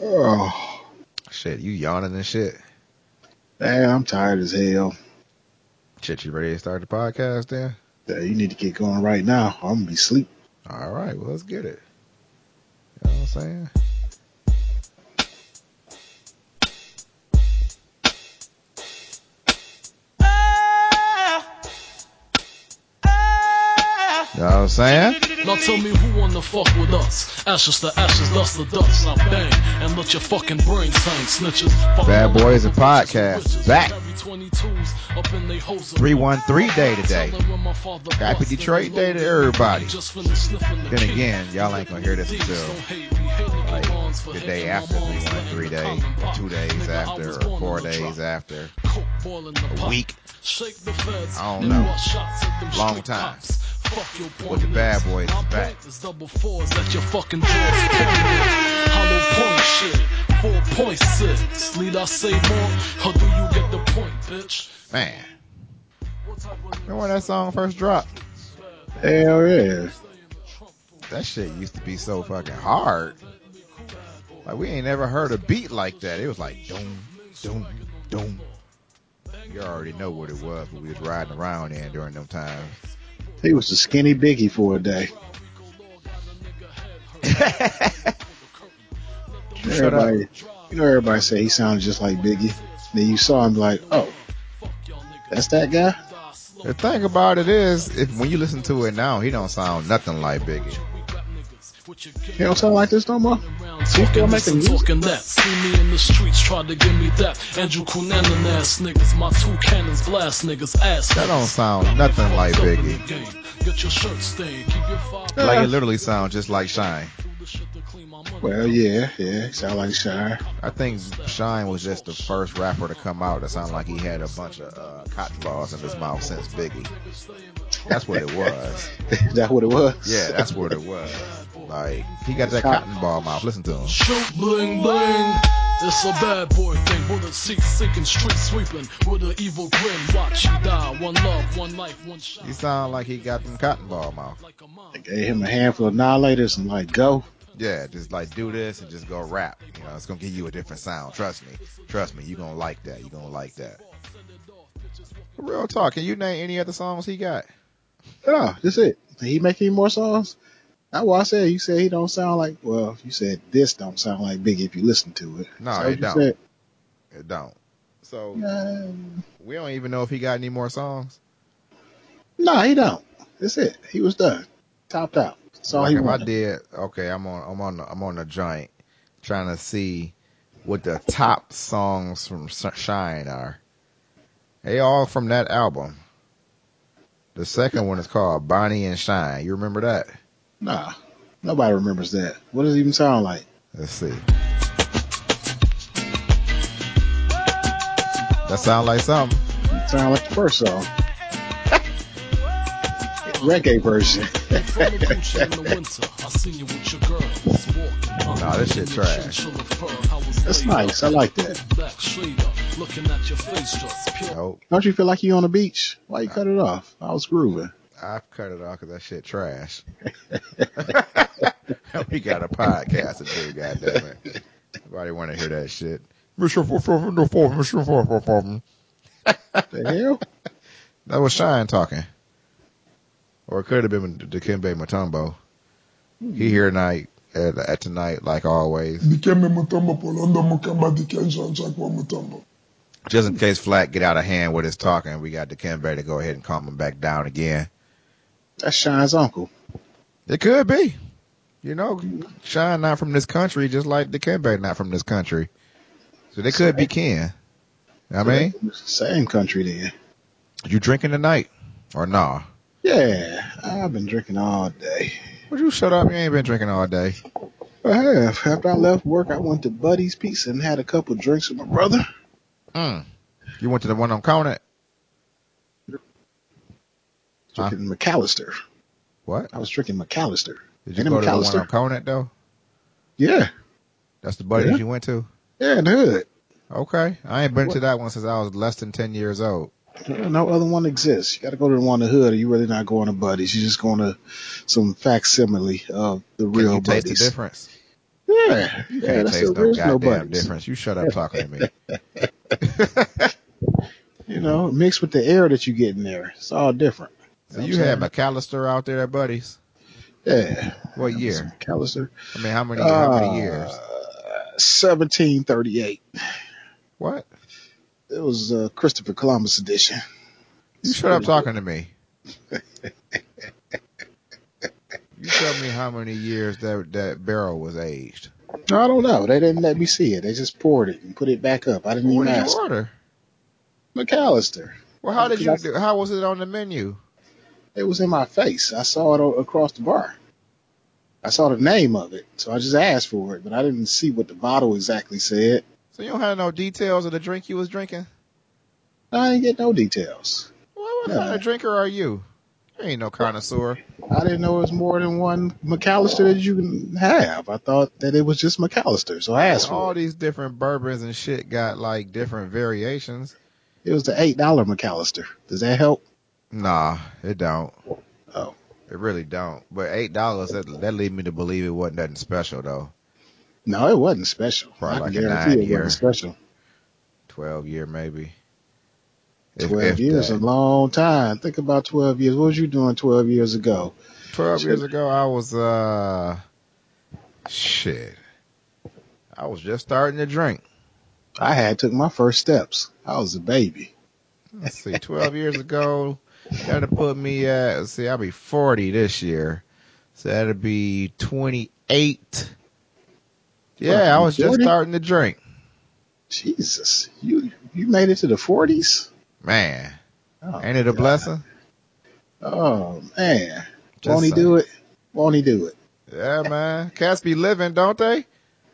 Oh, Shit, you yawning and shit. man, I'm tired as hell. Shit, you ready to start the podcast then? Yeah, you need to get going right now. I'm gonna be asleep. All right, well, let's get it. You know what I'm saying? You know what I'm saying? Now tell me who wanna fuck with us? Ashes to ashes, dust to dust. I bang and let your fucking brain hang, snitches. Bad Boys the and Podcast, back. carry 22s up in they hoses. 313 day today. Tell them when my father Happy Detroit Day to everybody. Just finished sniffing the Then again, y'all ain't gonna hear this until don't hate me, hate nigga like the day after mom's 313 letting the day, or two days after, or four days after, Coke boil in the a week. Shake the feds. I don't know. bust shots at them Long time. Cops. Fuck your point the Bad is. Boys is back. double fours at your fucking jaws. Hollow point shit. Four point six. Need I say more? Or do you get the point, bitch? Man, remember when that song first dropped? Hell yeah. That shit used to be so fucking hard. Like we ain't never heard a beat like that. It was like doom, doom, doom. You already know what it was when we was riding around in during them times. He was the skinny Biggie for a day. Everybody, you know, everybody say he sounded just like Biggie. Then you saw him like, oh, that's that guy. The thing about it is, if when you listen to it now, he don't sound nothing like Biggie. He don't sound like this no more. Talking this and talking that. See me in the streets, try to give me that. Andrew Cunanan ass niggas, my two cannons blast niggas ass. That don't sound nothing like Biggie. Get your shirt stained, keep your five. Like it literally sounds just like Shyne. Well, yeah, yeah, sound like Shy. I think Shyne was just the first rapper to come out that sounded like he had a bunch of uh, cotton balls in his mouth since Biggie. That's what it was. that what it was? Yeah, that's what it was. Like he got that cotton ball mouth. Listen to him. Shoot bling bling. It's a bad boy thing. Bullet seat sinking, street sweeping with an evil grin. Watch you die. One love, one life, one shot. He sound like he got them cotton ball mouth. Like a mom. They gave him a handful of annihilators and like, go. Yeah, just like do this and just go rap. You know, it's gonna give you a different sound. Trust me. Trust me. You gonna like that. You gonna like that. Real talk. Can you name any other songs he got? Oh, that's it. Did he make any more songs? That's what I said. You said he don't sound like. Well, you said this don't sound like Biggie if you listen to it. No, that it don't. said? It don't. So Um, we don't even know if he got any more songs. no, he don't. That's it. He was done. Topped out. That's all like he if I did, okay, I'm on, I'm on, I'm on the joint, trying to see what the top songs from Shyne are. They all from that album. The second one is called Bonnie and Shyne. You remember that? Nah, nobody remembers that. What does it even sound like? Let's see. That sound like something. It sound like the first song. Reggae version. Nah, this shit trash. That's nice. I like that. Looking at your face just pure. Nope. Don't you feel like you on the beach? Why you cut it off? I was grooving. I've cut it off because that shit trash. we got a podcast to do, goddamn it. Nobody want to hear that shit. Mr. Four, four, no, four, Mr. The hell? That was Shyne talking. Or it could have been Dikembe Mutombo. He hmm. here tonight, at, at tonight, like always. Dikembe Mutombo Polondo Mukamba Mutombo. Just in case Flat get out of hand with his talking, we got Dikembe to go ahead and calm him back down again. That's Shyne's uncle. It could be. You know, Shyne not from this country, just like the Dikembe not from this country. So they could be kin. I mean, Same country then. you drinking tonight or nah? Yeah, I've been drinking all day. Would you shut up? You ain't been drinking all day. I have. After I left work, I went to Buddy's Pizza and had a couple drinks with my brother. Mm. You went to the one on Conant? Huh? McAllister. What? I was drinking McAllister. Did you it go to the one Conant though? Yeah, That's the buddies Yeah. you went to? yeah, in the hood. Okay. I ain't been to that one since I was less than 10 years old. No other one exists. You got to go to the one in the hood, or you really not going to Buddies. You're just going to some facsimile of the Can real you taste the difference? Yeah, You yeah, can't taste no goddamn buddies. difference. You shut up talking to me. You know, mixed with the air that you get in there, it's all different. So know you had McAllister out there, buddies. yeah. What year? Callister. I mean, how many? how many Uh, years? 1738. What? It was uh, Christopher Columbus edition. You shut up talking to me. you tell me how many years that that barrel was aged. I don't know. They didn't let me see it. They just poured it and put it back up. I didn't What even did you ask. order? McAllister. Well, how did you do? How was it on the menu? It was in my face. I saw it o- across the bar. I saw the name of it, so I just asked for it, but I didn't see what the bottle exactly said. So you don't have no details of the drink you was drinking. I didn't get no details. Well, what Yeah. kind of drinker are you? You ain't no connoisseur. I didn't know it was more than one McAllister that you can have. I thought that it was just McAllister, so I asked All for it. these different bourbons and shit got like different variations. It was the eight dollar McAllister. Does that help? Nah, it don't. Oh. It really don't. But eight dollars that that lead me to believe it wasn't nothing special though. No, it wasn't special. Probably I like a guarantee nine it year. wasn't special. Twelve year maybe. If- Twelve if years that. a long time. Think about twelve years. What was you doing twelve years ago? Twelve years ago I was uh shit. I was just starting to drink. I had took my first steps. I was a baby. Let's see, 12 years ago, that'd put me at, see, I'll be 40 this year. So that'd be 28. Yeah, I was just starting to drink. Jesus, you you made it to the forties? Man, Oh, ain't it a God. blessing? Oh man, Just won't he saying. do it? Won't he do it? Yeah, man. Cats be living, don't they?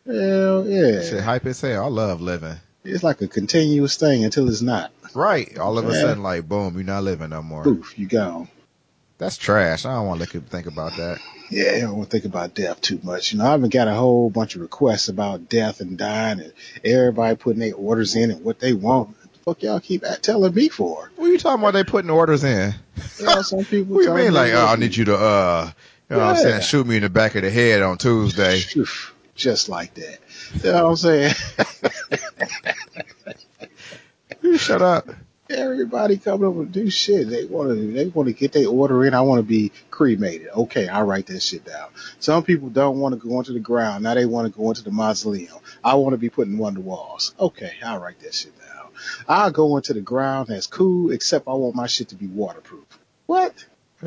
Hell yeah! Shit, hype as hell. I love living. It's like a continuous thing until it's not. Right. All of a Yeah. sudden, like, boom, you're not living no more. Poof, you gone. That's trash. I don't want to think about that. Yeah, I don't want to think about death too much. You know, I haven't got a whole bunch of requests about death and dying, and everybody putting their orders in and what they want. What the fuck y'all keep telling me for? What are you talking about? They putting orders in? You know, some people. What do you mean? me Like, oh, I need you to, uh, you know what I'm saying? Shoot me in the back of the head on Tuesday. Just like that. You know what I'm saying? You shut up. Everybody coming up and do shit. They want to. They want to get their order in. I want to be cremated. Okay, I write that shit down. Some people don't want to go into the ground. Now they want to go into the mausoleum. I want to be put in one of the walls. Okay, I write that shit down. I go into the ground. That's cool. Except I want my shit to be waterproof. What?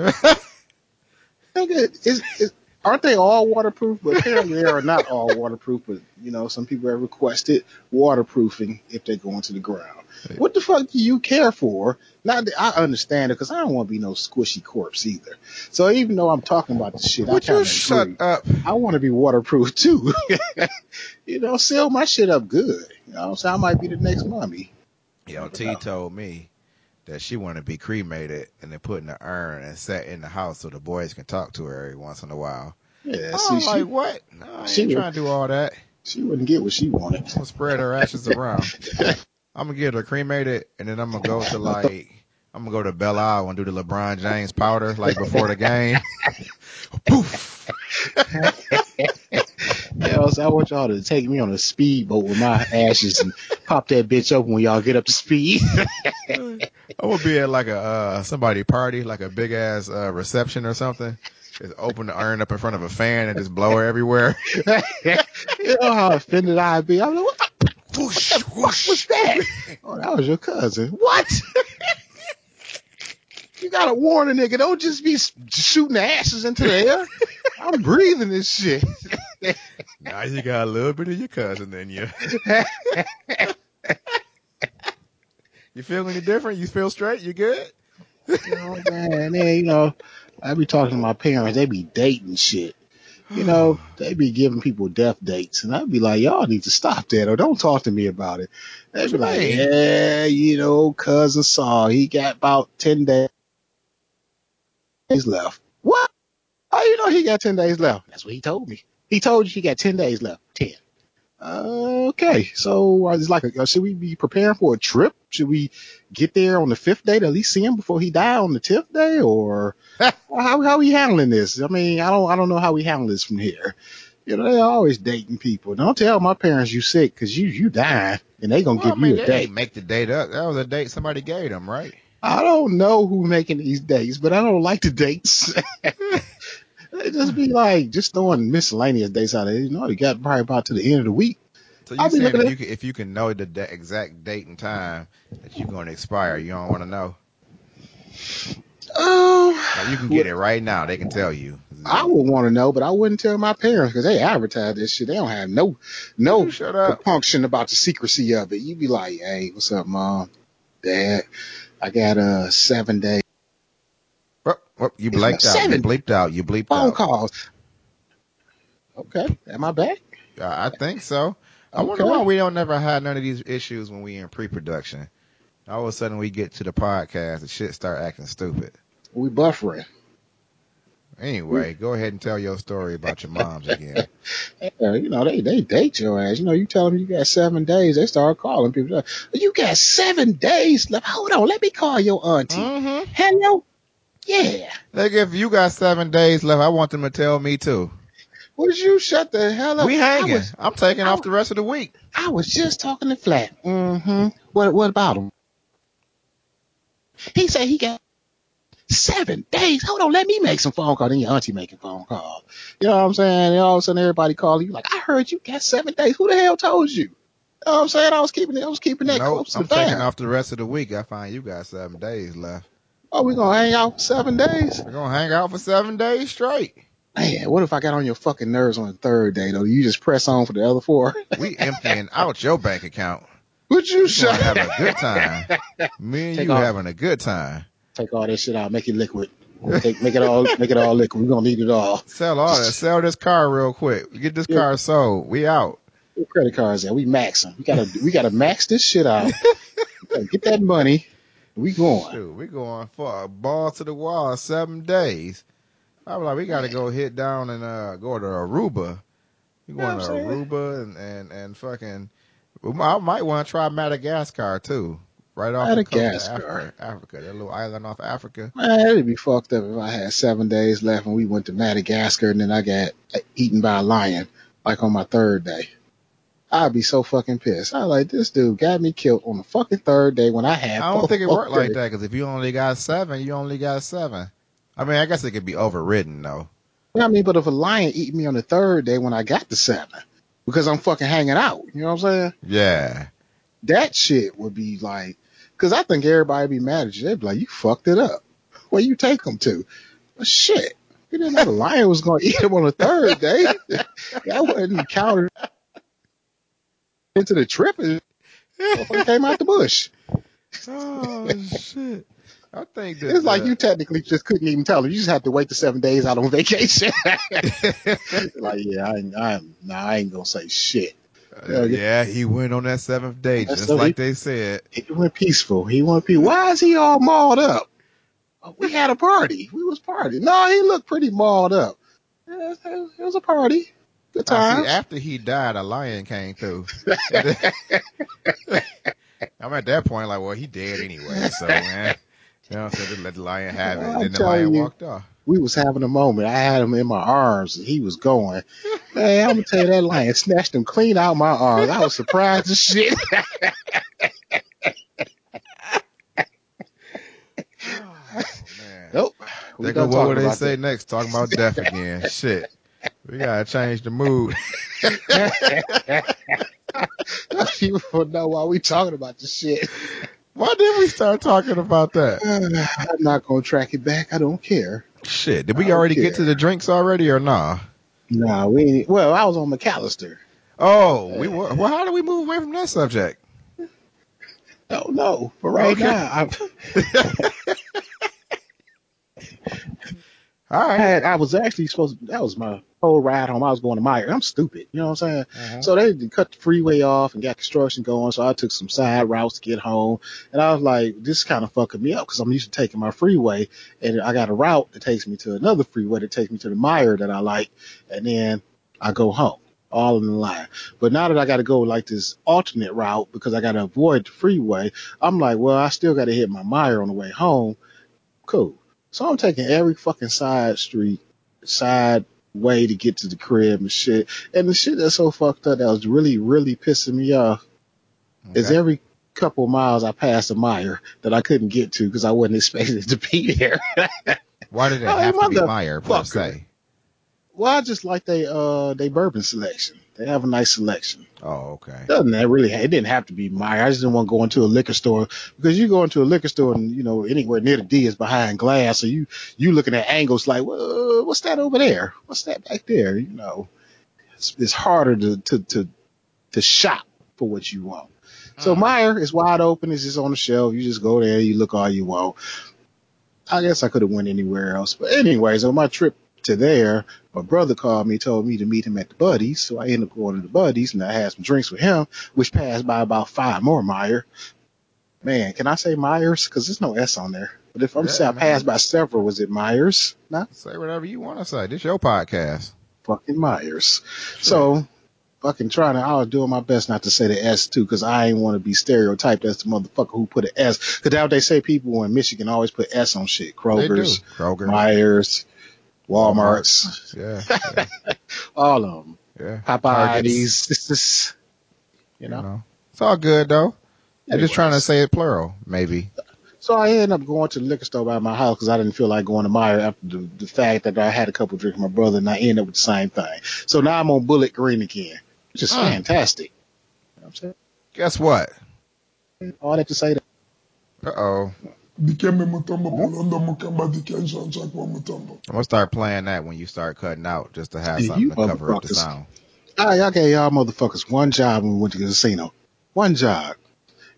Nigga, aren't they all waterproof? But apparently they are not all waterproof. But you know, some people have requested waterproofing if they go into the ground. What the fuck do you care for? Not that I understand it because I don't want to be no squishy corpse either. So even though I'm talking about this shit, Would I kind you of shut agree. up? I want to be waterproof too. you know, seal my shit up good. You know, so I might be the next mummy. Yo, T told me that she wanted to be cremated and then put in an urn and sat in the house so the boys can talk to her every once in a while. Yeah, I see, was she, like, what? No, I ain't she- trying to do all that. she wouldn't get what she wanted. I'm gonna spread her ashes around. I'm gonna get her cremated and then I'm gonna go to like I'm gonna go to Belle Isle and do the LeBron James powder like before the game. Poof. Yeah, so I want y'all to take me on a speedboat with my ashes and pop that bitch open when y'all get up to speed. I'm gonna be at like a uh somebody party, like a big ass uh reception or something. Just open the urn up in front of a fan and just blow her everywhere. you know how offended I'd be. I'm like, what the, Whoosh, fuck was that? Oh, that was your cousin. What? you gotta warn a nigga. Don't just be shooting ashes into the air. I'm breathing this shit. Now you got a little bit of your cousin in you. You feel any different? You feel straight? You good? You know, man, then, you know, I be talking to my parents. They be dating shit. You know, they be giving people death dates, and I'd be like, y'all need to stop that, or don't talk to me about it. They'd be like, yeah, you know, cousin Saul, he got about ten days left. What? How you know he got ten days left? That's what he told me. He told you he got ten days left. Ten. Okay, so uh, it's like, a, should we be preparing for a trip? Should we get there on the fifth day to at least see him before he die on the tenth day, or how how we handling this? I mean, I don't I don't know how we handle this from here. You know, they're always dating people. Don't tell my parents you sick because you you dying and they gonna Well, I give mean, you they a date. make the date up. That was a date somebody gave them, right? I don't know who making these dates, but I don't like the dates. they just be like just throwing miscellaneous dates out there. You know, you got probably about to the end of the week. So you saying if you can, if you can know the da- exact date and time that you're going to expire, you don't want to know. Um, you can get it right now. They can tell you. I would want to know, but I wouldn't tell my parents because they advertise this shit. They don't have no no You shut up. compunction about the secrecy of it. You'd be like, hey, what's up, mom, dad? I got uh seven day Oh, you blanked out. You seven. bleeped out. You bleeped phone out. calls. Okay, am I back? I think so. I wonder why we don't never had none of these issues when we in pre-production. All of a sudden we get to the podcast, and shit start acting stupid. We buffering. Anyway, go ahead and tell your story about your moms again. You know, they they date your ass. You know, you tell them you got seven days, they start calling people. You got seven days left. Hold on, let me call your auntie. mm-hmm. Hello? Yeah. Like if you got seven days left, I want them to tell me too. Would you shut the hell up? We hanging. was, I'm taking I off the rest of the week. I was just talking to Flat. Mm-hmm. What what about him? He said he got seven days. Hold on, let me make some phone calls. Then your auntie making phone calls. You know what I'm saying? And all of a sudden everybody calling you like, I heard you got seven days. Who the hell told you? You know what I'm saying? I was keeping it, I was keeping that Nope, I'm taking off the rest of the week. I find you got seven days left. Oh, we gonna hang out for seven days? We're gonna hang out for seven days straight. Man, what if I got on your fucking nerves on the third day though? You just press on for the other four? We emptying out your bank account. Would you shut have a good time. Me and Take you off. having a good time. Take all this shit out, make it liquid. Take, make it all, make it all liquid. We're gonna need it all. Sell all that. Sell this car real quick. Get this Yeah. car sold. We out. Where credit cards at? We maxing. We gotta, we gotta max this shit out. Get that money. We going. Shoot, we going for a ball to the wall seven days. I'm like, we got to go hit down and uh go to Aruba. We going to I'm. Aruba and and and fucking. I might want to try Madagascar too. Right off the coast of Africa, Africa, that little island off Africa. Man, it'd be fucked up if I had seven days left and we went to Madagascar and then I got eaten by a lion like on my third day. I'd be so fucking pissed. I like this dude got me killed on the fucking third day when I had. I don't think it worked like that because if you only got seven, you only got seven. I mean, I guess it could be overridden though. I mean, but if a lion eat me on the third day when I got the seven, because I'm fucking hanging out, you know what I'm saying? Yeah. That shit would be like, because I think everybody be mad at you. They'd be like, you fucked it up. Where you take them to? But shit, you didn't know the lion was going to eat him on the third day. that wasn't counted into the trip. Motherfucker came out the bush. Oh shit! I think that It's like uh, you technically just couldn't even tell him. You just have to wait the seven days out on vacation. like, yeah, I I nah, I ain't gonna say shit. Uh, yeah, he went on that seventh day, That's just so like he- they said. He went peaceful. He went peaceful. Why is he all mauled up? Oh, we had a party. We was partying. No, he looked pretty mauled up. It was, it was a party. Now, time. after he died, a lion came through. I'm at that point like, well, he dead anyway, so man, you know, so just let the lion have it. And I'm then the lion you. walked off. we was having a moment. I had him in my arms and he was going. Man, I'm gonna tell you that lion snatched him clean out my arms. I was surprised as shit. Oh, man. nope. We They go, what would they say next? Talking about death again. Shit. We gotta change the mood. People will know why we talking about this shit. Why did we start talking about that? I'm not gonna track it back. I don't care. Shit, did we don't already get to the drinks already or nah? Nah, we well, I was on McAllister. Oh, we were. Well, how do we move away from that subject? No, no. But right Okay. now, I, All I had I was actually supposed to, that was my whole ride home. I was going to Meijer. I'm stupid. You know what I'm saying? Mm-hmm. So they cut the freeway off and got construction going. So I took some side routes to get home. And I was like, this kind of fucking me up because I'm used to taking my freeway and I got a route that takes me to another freeway that takes me to the Meijer that I like. And then I go home all in the line. But now that I got to go like this alternate route because I got to avoid the freeway, I'm like, well, I still got to hit my Meijer on the way home. Cool. So I'm taking every fucking side street, side way to get to the crib and shit. And the shit that's so fucked up that was really, really pissing me off is every couple miles I passed a Meijer that I couldn't get to because I wasn't expecting it to be there. Why did it have to be. Meijer per se? well, I just like they uh they bourbon selection. They have a nice selection. Oh, okay. Doesn't that really? It didn't have to be Meijer. I just didn't want to go into a liquor store because you go into a liquor store and you know anywhere near the D is behind glass, so you you looking at angles like, well, what's that over there? What's that back there? You know, it's, it's harder to to to to shop for what you want. So Mm. Meijer is wide open. It's just on the shelf. You just go there. You look all you want. I guess I could have went anywhere else, but anyways, on my trip to there, my brother called me, told me to meet him at the Buddies. So I ended up going to the Buddies and I had some drinks with him, which passed by about five more Meijer. Man, can I say Meijers? Cause there's no S on there. But if I'm Yeah, saying I passed by several, was it Meijers? No, Say whatever you want to say. This your podcast. fucking Meijers. So fucking trying to, I was doing my best not to say the S too, cause I ain't want to be stereotyped as the motherfucker who put an S. Cause that what they say people in Michigan always put S on shit. Kroger's, Kroger. Meijers, Walmart's, Yeah. Yeah. all of them. yeah. Popeyes. Targets, This is, you know. It's all good though. They're just trying to say it plural, maybe. So I ended up going to the liquor store by my house because I didn't feel like going to Meijer after the, the fact that I had a couple drinks with my brother and I ended up with the same thing. So now I'm on Bulleit Green again, which is fantastic. You know what I'm saying? Guess what? All that to say that. Uh oh. Dikembe mutombo polondo mukamba dikensha kwa mutombo. I'm gonna start playing that when you start cutting out, just to have Hey, something you to cover up the motherfuckers. sound. Ah, All right, I gave y'all motherfuckers one job when we went to the casino. One job.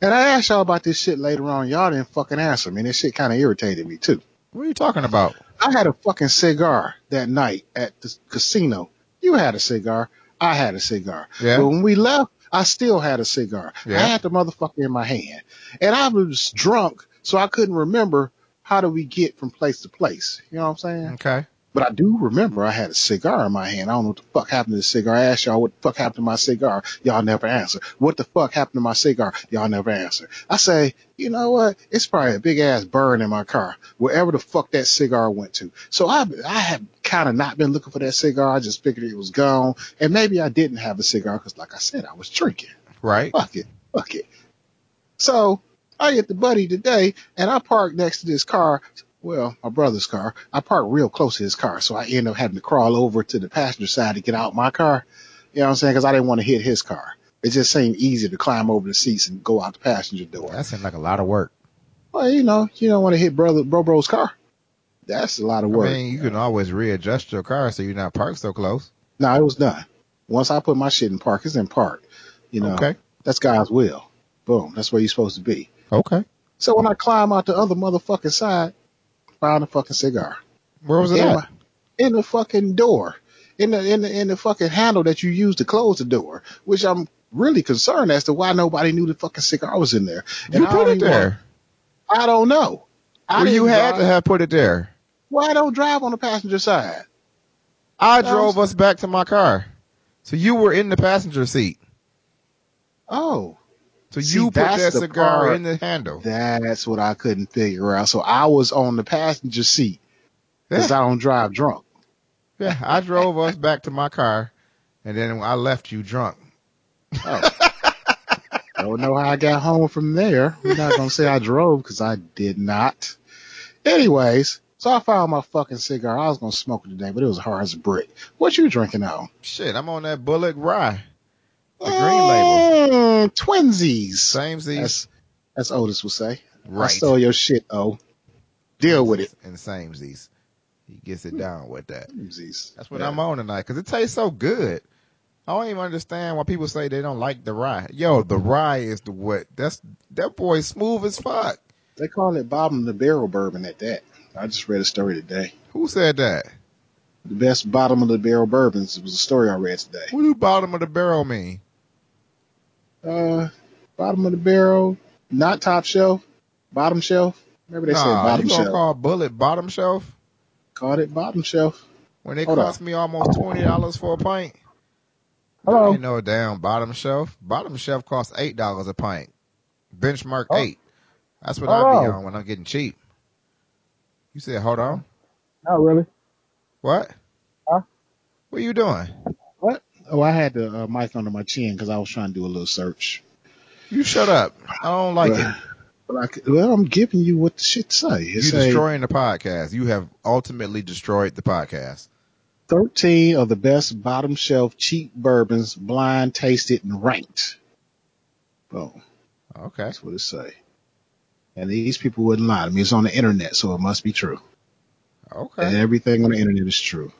And I asked y'all about this shit later on. Y'all didn't fucking answer me. And this shit kind of irritated me too. What are you talking about? I had a fucking cigar that night at the casino. You had a cigar. I had a cigar. Yeah. But when we left, I still had a cigar. Yeah. I had the motherfucker in my hand. And I was drunk, so I couldn't remember how do we get from place to place. You know what I'm saying? Okay. But I do remember I had a cigar in my hand. I don't know what the fuck happened to the cigar. I asked y'all what the fuck happened to my cigar. Y'all never answer. What the fuck happened to my cigar? Y'all never answer. I say, you know what? It's probably a big ass burn in my car, wherever the fuck that cigar went to. So I, I have kind of not been looking for that cigar. I just figured it was gone. And maybe I didn't have a cigar because like I said, I was drinking. Right. Fuck it. Fuck it. So I hit the buddy today and I parked next to this car. Well, my brother's car. I parked real close to his car. So I end up having to crawl over to the passenger side to get out my car. You know what I'm saying? Cause I didn't want to hit his car. It just seemed easier to climb over the seats and go out the passenger door. That seemed like a lot of work. Well, you know, you don't want to hit brother, bro, bro's car. That's a lot of work. I mean, you can always readjust your car so you're not parked so close. no, it was done. Once I put my shit in park, it's in park. You know, Okay. that's God's will. Boom. That's where you're supposed to be. Okay. So when I climb out the other motherfucking side, found a fucking cigar. Where was it in, at? my- in the fucking door. In the in the in the fucking handle that you use to close the door. Which I'm really concerned as to why nobody knew the fucking cigar was in there. You I put it there. want- I don't know. I Well, you had drive- to have put it there. Why don't drive on the passenger side? I That drove was- us back to my car. So you were in the passenger seat. Oh, So See, you put that cigar part- in the handle. that's what I couldn't figure out. So I was on the passenger seat because Yeah. I don't drive drunk. Yeah, I drove us back to my car, and then I left you drunk. Oh. don't know how I got home from there. We're not gonna say I drove because I did not. Anyways, so I found my fucking cigar. I was gonna smoke it today, but it was hard as a brick. What you drinking on? Shit, I'm on that Bulleit Rye. The green label. Mm, twinsies. Same Z. That's that's Otis would say. I right. stole your shit, oh. Deal with it. And same Z's. He gets it down with that. Twinsies. That's what Yeah. I'm on tonight because it tastes so good. I don't even understand why people say they don't like the rye. Yo, the rye is the what? That's that boy smooth as fuck. They call it bottom of the barrel bourbon at that. I just read a story today. Who said that? The best bottom of the barrel bourbons was a story I read today. What do bottom of the barrel mean? Uh, bottom of the barrel, not top shelf, bottom shelf. Remember they said bottom you gonna shelf. call Bulleit bottom shelf Called it bottom shelf. when it Hold cost me almost twenty dollars for a pint? Hello? Ain't no damn bottom shelf. Bottom shelf costs eight dollars a pint. Benchmark Oh. eight. That's what I be on when I'm getting cheap. You said, hold on. Not really. What? Huh? What are you doing? Oh, I had the uh, mic under my chin because I was trying to do a little search. You shut up. I don't like But- it. But I, well, I'm giving you what the shit say. It You're destroying the podcast. You have ultimately destroyed the podcast. 13 of the best bottom shelf cheap bourbons, blind tasted and ranked. Boom. Okay. That's what it say. And these people wouldn't lie to me. It's on the internet, so it must be true. And Okay. everything on the internet is true.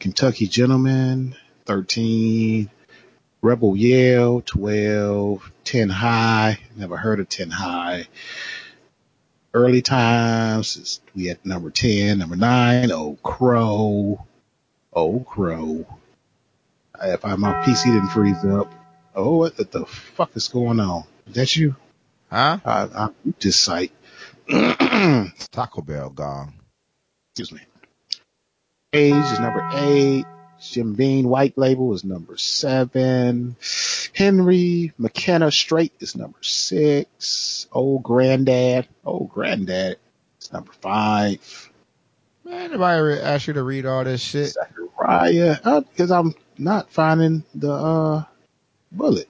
Kentucky Gentleman, 13. Rebel Yell, 12. 10 High, never heard of 10 High. Early Times, we at number 10. Number 9, Old Crow. Old Crow. If I, my PC didn't freeze up. Oh, what the, fuck is going on? Is that you? Huh? I, I this site. Taco Bell gong. Excuse me. Age is number eight. Jim Beam White Label is number seven. Henry McKenna Straight is number six. Old Granddad. Old Granddad is number five. Man, anybody ask you to read all this shit? Zachariah. Uh, because I'm not finding the uh Bulleit.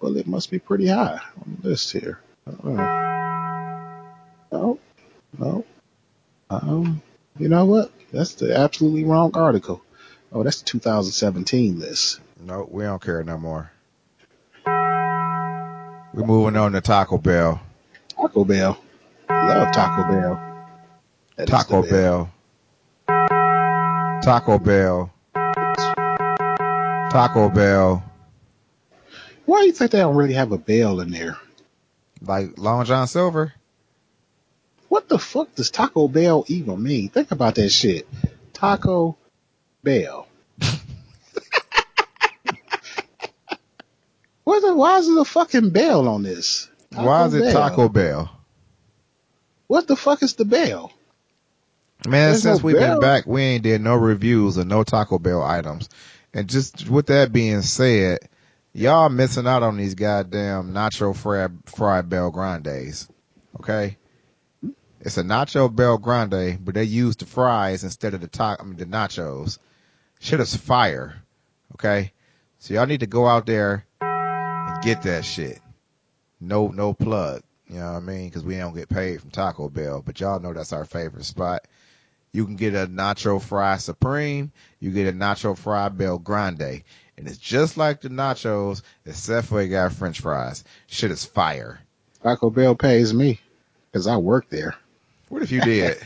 Bulleit must be pretty high on the list here. Uh, no, no. Um, you know what? That's the absolutely wrong article. Oh, that's the 2017 list. No, we don't care no more. We're moving on to Taco Bell. Taco Bell. Love Taco Bell. That Taco the Bell. Taco Bell. Taco Bell. Why do you think they don't really have a bell in there? Like Long John Silver. What the fuck does Taco Bell even mean? Think about that shit. Taco Bell. What's the, why is there a fucking bell on this? Why is it Bell. Taco Bell? What the fuck is the bell? Man, There's since no we've been back, we ain't did no reviews of no Taco Bell items. And just with that being said, y'all missing out on these goddamn nacho fry, fried Bell Grandes. Okay? It's a nacho Bell Grande, but they use the fries instead of the ta- I mean the nachos. Shit is fire. Okay? So y'all need to go out there and get that shit. No, no plug. You know what I mean? Cause we don't get paid from Taco Bell, but y'all know that's our favorite spot. You can get a nacho fry supreme. You get a nacho fry Bell Grande. And it's just like the nachos, except for it got french fries. Shit is fire. Taco Bell pays me because I work there. What if you did?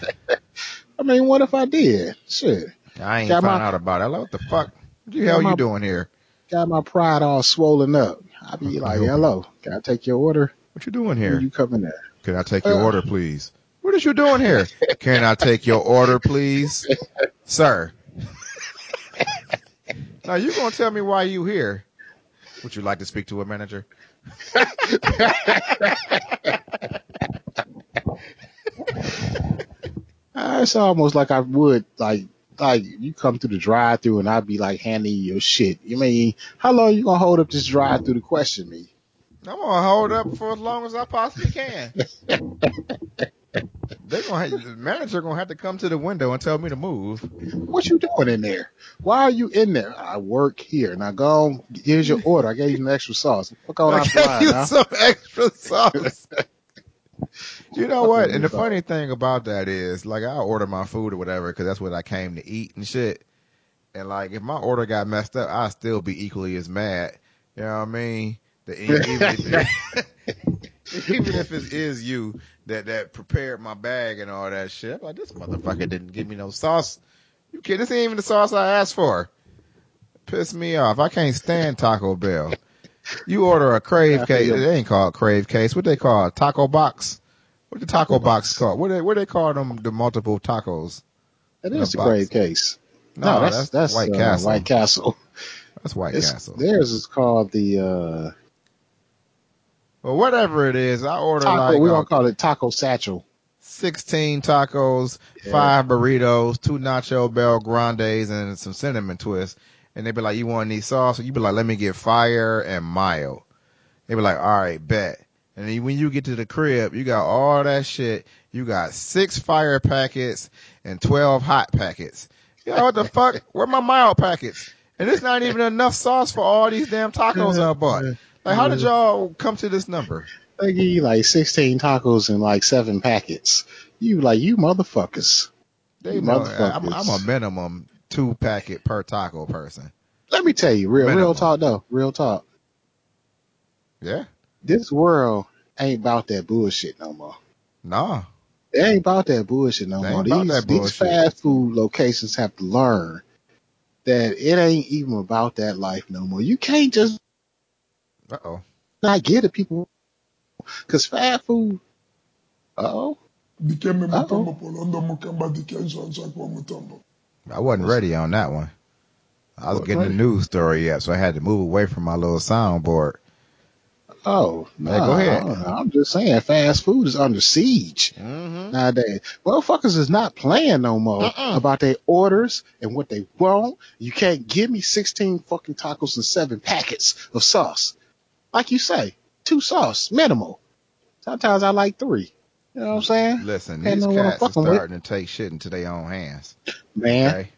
I mean, what if I did? Shit. I ain't Got found my- out about it. Like, what the fuck? What the hell my- you doing here? Got my pride all swollen up. I be like, hello, can I take your order? What you doing When here? you coming there? Can I take your Uh. order, please? What is you doing here? Can I take your order, please? Sir. now you gonna tell me why you here. Would you like to speak to a manager? Uh, it's almost like I would like like you come through the drive through and I'd be like handing you your shit. You mean how long you gonna hold up this drive through to question me? I'm gonna hold up for as long as I possibly can. They're gonna have, the manager gonna have to come to the window and tell me to move. What you doing in there? Why are you in there? I work here. Now go on, here's your order. I gave you some extra sauce. Fuck on I gave you now. some extra sauce. you know what? And the funny thing about that is, like, I order my food or whatever because that's what I came to eat and shit. And like, if my order got messed up, I'd still be equally as mad. You know what I mean? The, even, if, even if it is you that that prepared my bag and all that shit, I'm like, this motherfucker didn't give me no sauce. You kidding? This ain't even the sauce I asked for. Piss me off. I can't stand Taco Bell. You order a crave case. It ain't called crave case. What they call it? Taco box. What the taco, box, box. called? What they what they call them? The multiple tacos. That is a grave case. No, No, that's, that's that's White uh, Castle. White Castle. That's White It's- Castle. Theirs is called the uh, Well, whatever it is, I order taco. like we gonna call it Taco Satchel. 16 tacos, Yeah. five burritos, two nacho bell grandes, and some cinnamon twists. And they be like, you want any sauce? You be like, let me get fire and mild. They be like, all right, bet. And then when you get to the crib, you got all that shit. You got six fire packets and 12 hot packets. Yo, what the fuck? Where my mild packets? And it's not even enough sauce for all these damn tacos I bought. Like, how did y'all come to this number? They give you like 16 tacos and like seven packets. You like, you motherfuckers. They You know motherfuckers. I'm, I'm a minimum two packet per taco person. Let me tell you, real, real talk though, real talk. Yeah. This world ain't about that bullshit no more. Nah. It ain't about that bullshit no They more. These, that these fast food locations have to learn that it ain't even about that life no more. You can't just Uh oh. not get it, people. Cause fast food, oh, Dikeme Uh-oh. polondo mukamba dikenzo anzakwa mutamba. I wasn't ready on that one. I was getting the ready? news story yet, so I had to move away from my little soundboard. Oh, no, go ahead. I'm just saying, fast food is under siege Mm-hmm. nowadays. Motherfuckers is not playing no more Mm-mm. about their orders and what they want. You can't give me 16 fucking tacos and seven packets of sauce. Like you say, two sauce, minimal. Sometimes I like three. You know what I'm saying? Listen, these on what I'm cats are fucking with. starting to take shit into their own hands. Man, Okay.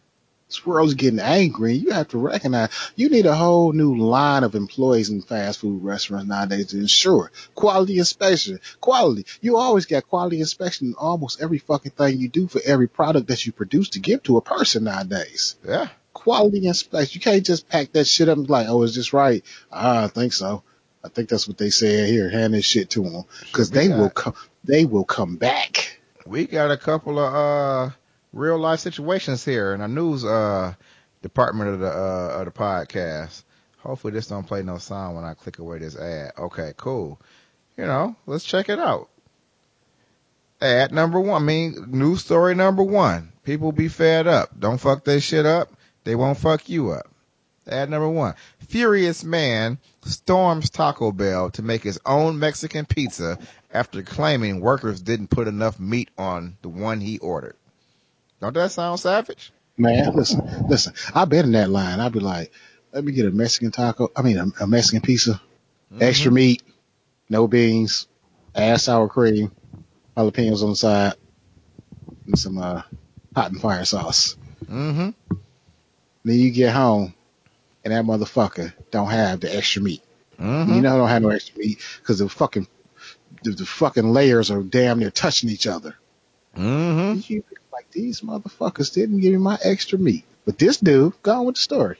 This world's getting angry. You have to recognize you need a whole new line of employees in fast food restaurants nowadays to ensure quality inspection. Quality. You always got quality inspection in almost every fucking thing you do for every product that you produce to give to a person nowadays. Yeah. Quality inspection. You can't just pack that shit up and be like, oh, is this right? Ah, I think so. I think that's what they said here. Hand this shit to them because they got- will come. They will come back. we got a couple of uh real life situations here in our news uh department of the uh of the podcast. Hopefully this don't play no sound when I click away this ad. Okay, cool. You know, let's check it out. Ad number one, I mean, news story number one. People be fed up. Don't fuck their shit up. They won't fuck you up. Ad number one. Furious man storms Taco Bell to make his own Mexican pizza after claiming workers didn't put enough meat on the one he ordered. Don't that sound savage? Man, listen, listen. I've been in that line. I'd be like, let me get a Mexican taco. I mean, a, a Mexican pizza, extra meat, no beans, add sour cream, jalapenos on the side, and some uh, hot and fire sauce. Mm-hmm. Then you get home, and that motherfucker don't have the extra meat. Mm-hmm. You know, don't have no extra meat because the fucking the, the fucking layers are damn near touching each other. Mm-hmm. You like these motherfuckers didn't give me my extra meat, but this dude, go on with the story.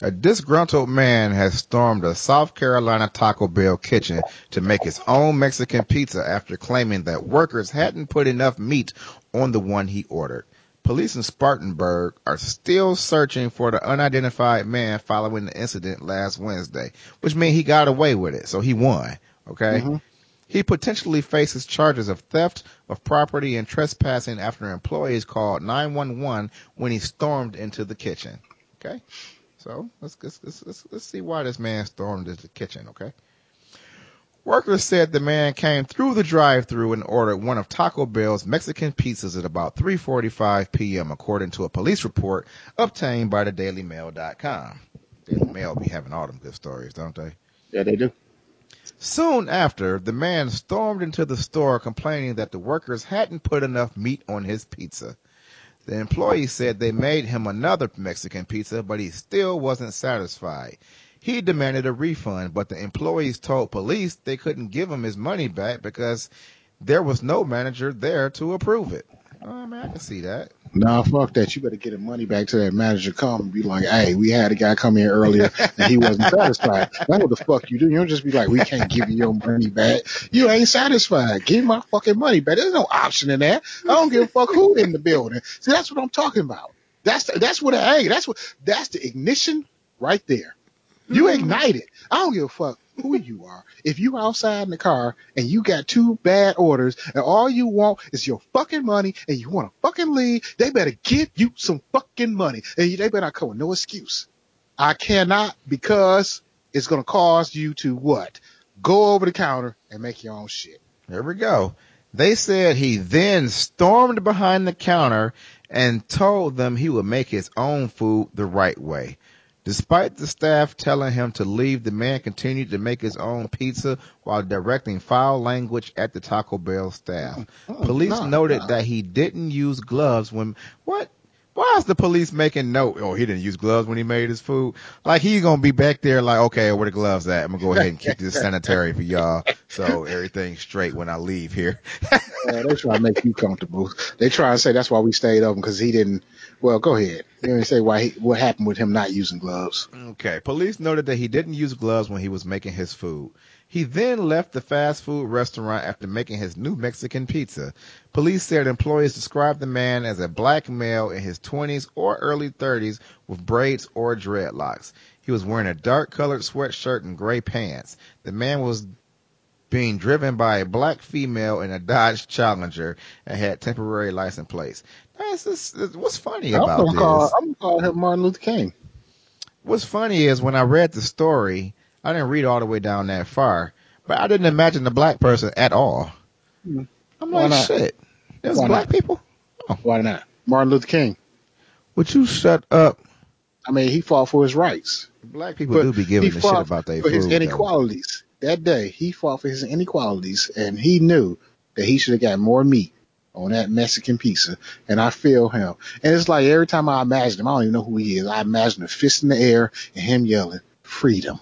A disgruntled man has stormed a South Carolina Taco Bell kitchen to make his own Mexican pizza after claiming that workers hadn't put enough meat on the one he ordered. Police in Spartanburg are still searching for the unidentified man following the incident last Wednesday, which means he got away with it, so he won. Okay. Mhm. He potentially faces charges of theft of property and trespassing after employees called 911 when he stormed into the kitchen. Okay. So let's let's let's let's, see why this man stormed into the kitchen. Okay. Workers said the man came through the drive-through and ordered one of Taco Bell's Mexican pizzas at about 3:45 p.m. according to a police report obtained by the DailyMail.com. Daily Mail be having all them good stories, don't they? Yeah, they do. Soon after, the man stormed into the store complaining that the workers hadn't put enough meat on his pizza. The employee said they made him another Mexican pizza, but he still wasn't satisfied. He demanded a refund, but the employees told police they couldn't give him his money back because there was no manager there to approve it. Oh man, I can see that. Nah, fuck that. You better get the money back to that manager. Come and be like, hey, we had a guy come here earlier and he wasn't satisfied. That's what the fuck you do. You don't just be like, we can't give you your money back. You ain't satisfied. Give my fucking money back. There's no option in that. I don't give a fuck who in the building. See, that's what I'm talking about. That's the, that's what I that's what that's the ignition right there. You hmm. ignite it. I don't give a fuck who you are. If you outside in the car and you got two bad orders and all you want is your fucking money and you want to fucking leave, they better give you some fucking money and they better not come with no excuse. I cannot because it's going to cause you to what? Go over the counter and make your own shit. There we go. They said he then stormed behind the counter and told them he would make his own food the right way. Despite the staff telling him to leave, the man continued to make his own pizza while directing foul language at the Taco Bell staff. Mm, Police nah, noted nah. that he didn't use gloves when, what? Why is the police making note? Oh, he didn't use gloves when he made his food. Like he's gonna be back there, like, okay, where the gloves at? I'm gonna go ahead and keep this sanitary for y'all, so everything's straight when I leave here. Uh, they try to make you comfortable. They try and say that's why we stayed open because he didn't. Well, go ahead. You didn't say why he, what happened with him not using gloves. Okay. Police noted that he didn't use gloves when he was making his food. He then left the fast food restaurant after making his new Mexican pizza. Police said employees described the man as a black male in his 20s or early 30s with braids or dreadlocks. He was wearing a dark colored sweatshirt and gray pants. The man was being driven by a black female in a Dodge Challenger and had temporary license plates. Just, what's funny I'm about this? call. I'm gonna call him Martin Luther King. What's funny is when I read the story, I didn't read all the way down that far, but I didn't imagine the black person at all. Hmm. I'm Why like, not? shit, there's Why black not? people. Why not? Martin Luther King. Would you shut up? I mean, he fought for his rights. Black people But do be giving a shit about their for food. his though. inequalities. That day, he fought for his inequalities, and he knew that he should have got more meat on that Mexican pizza. And I feel him. And it's like every time I imagine him, I don't even know who he is. I imagine a fist in the air and him yelling, "Freedom."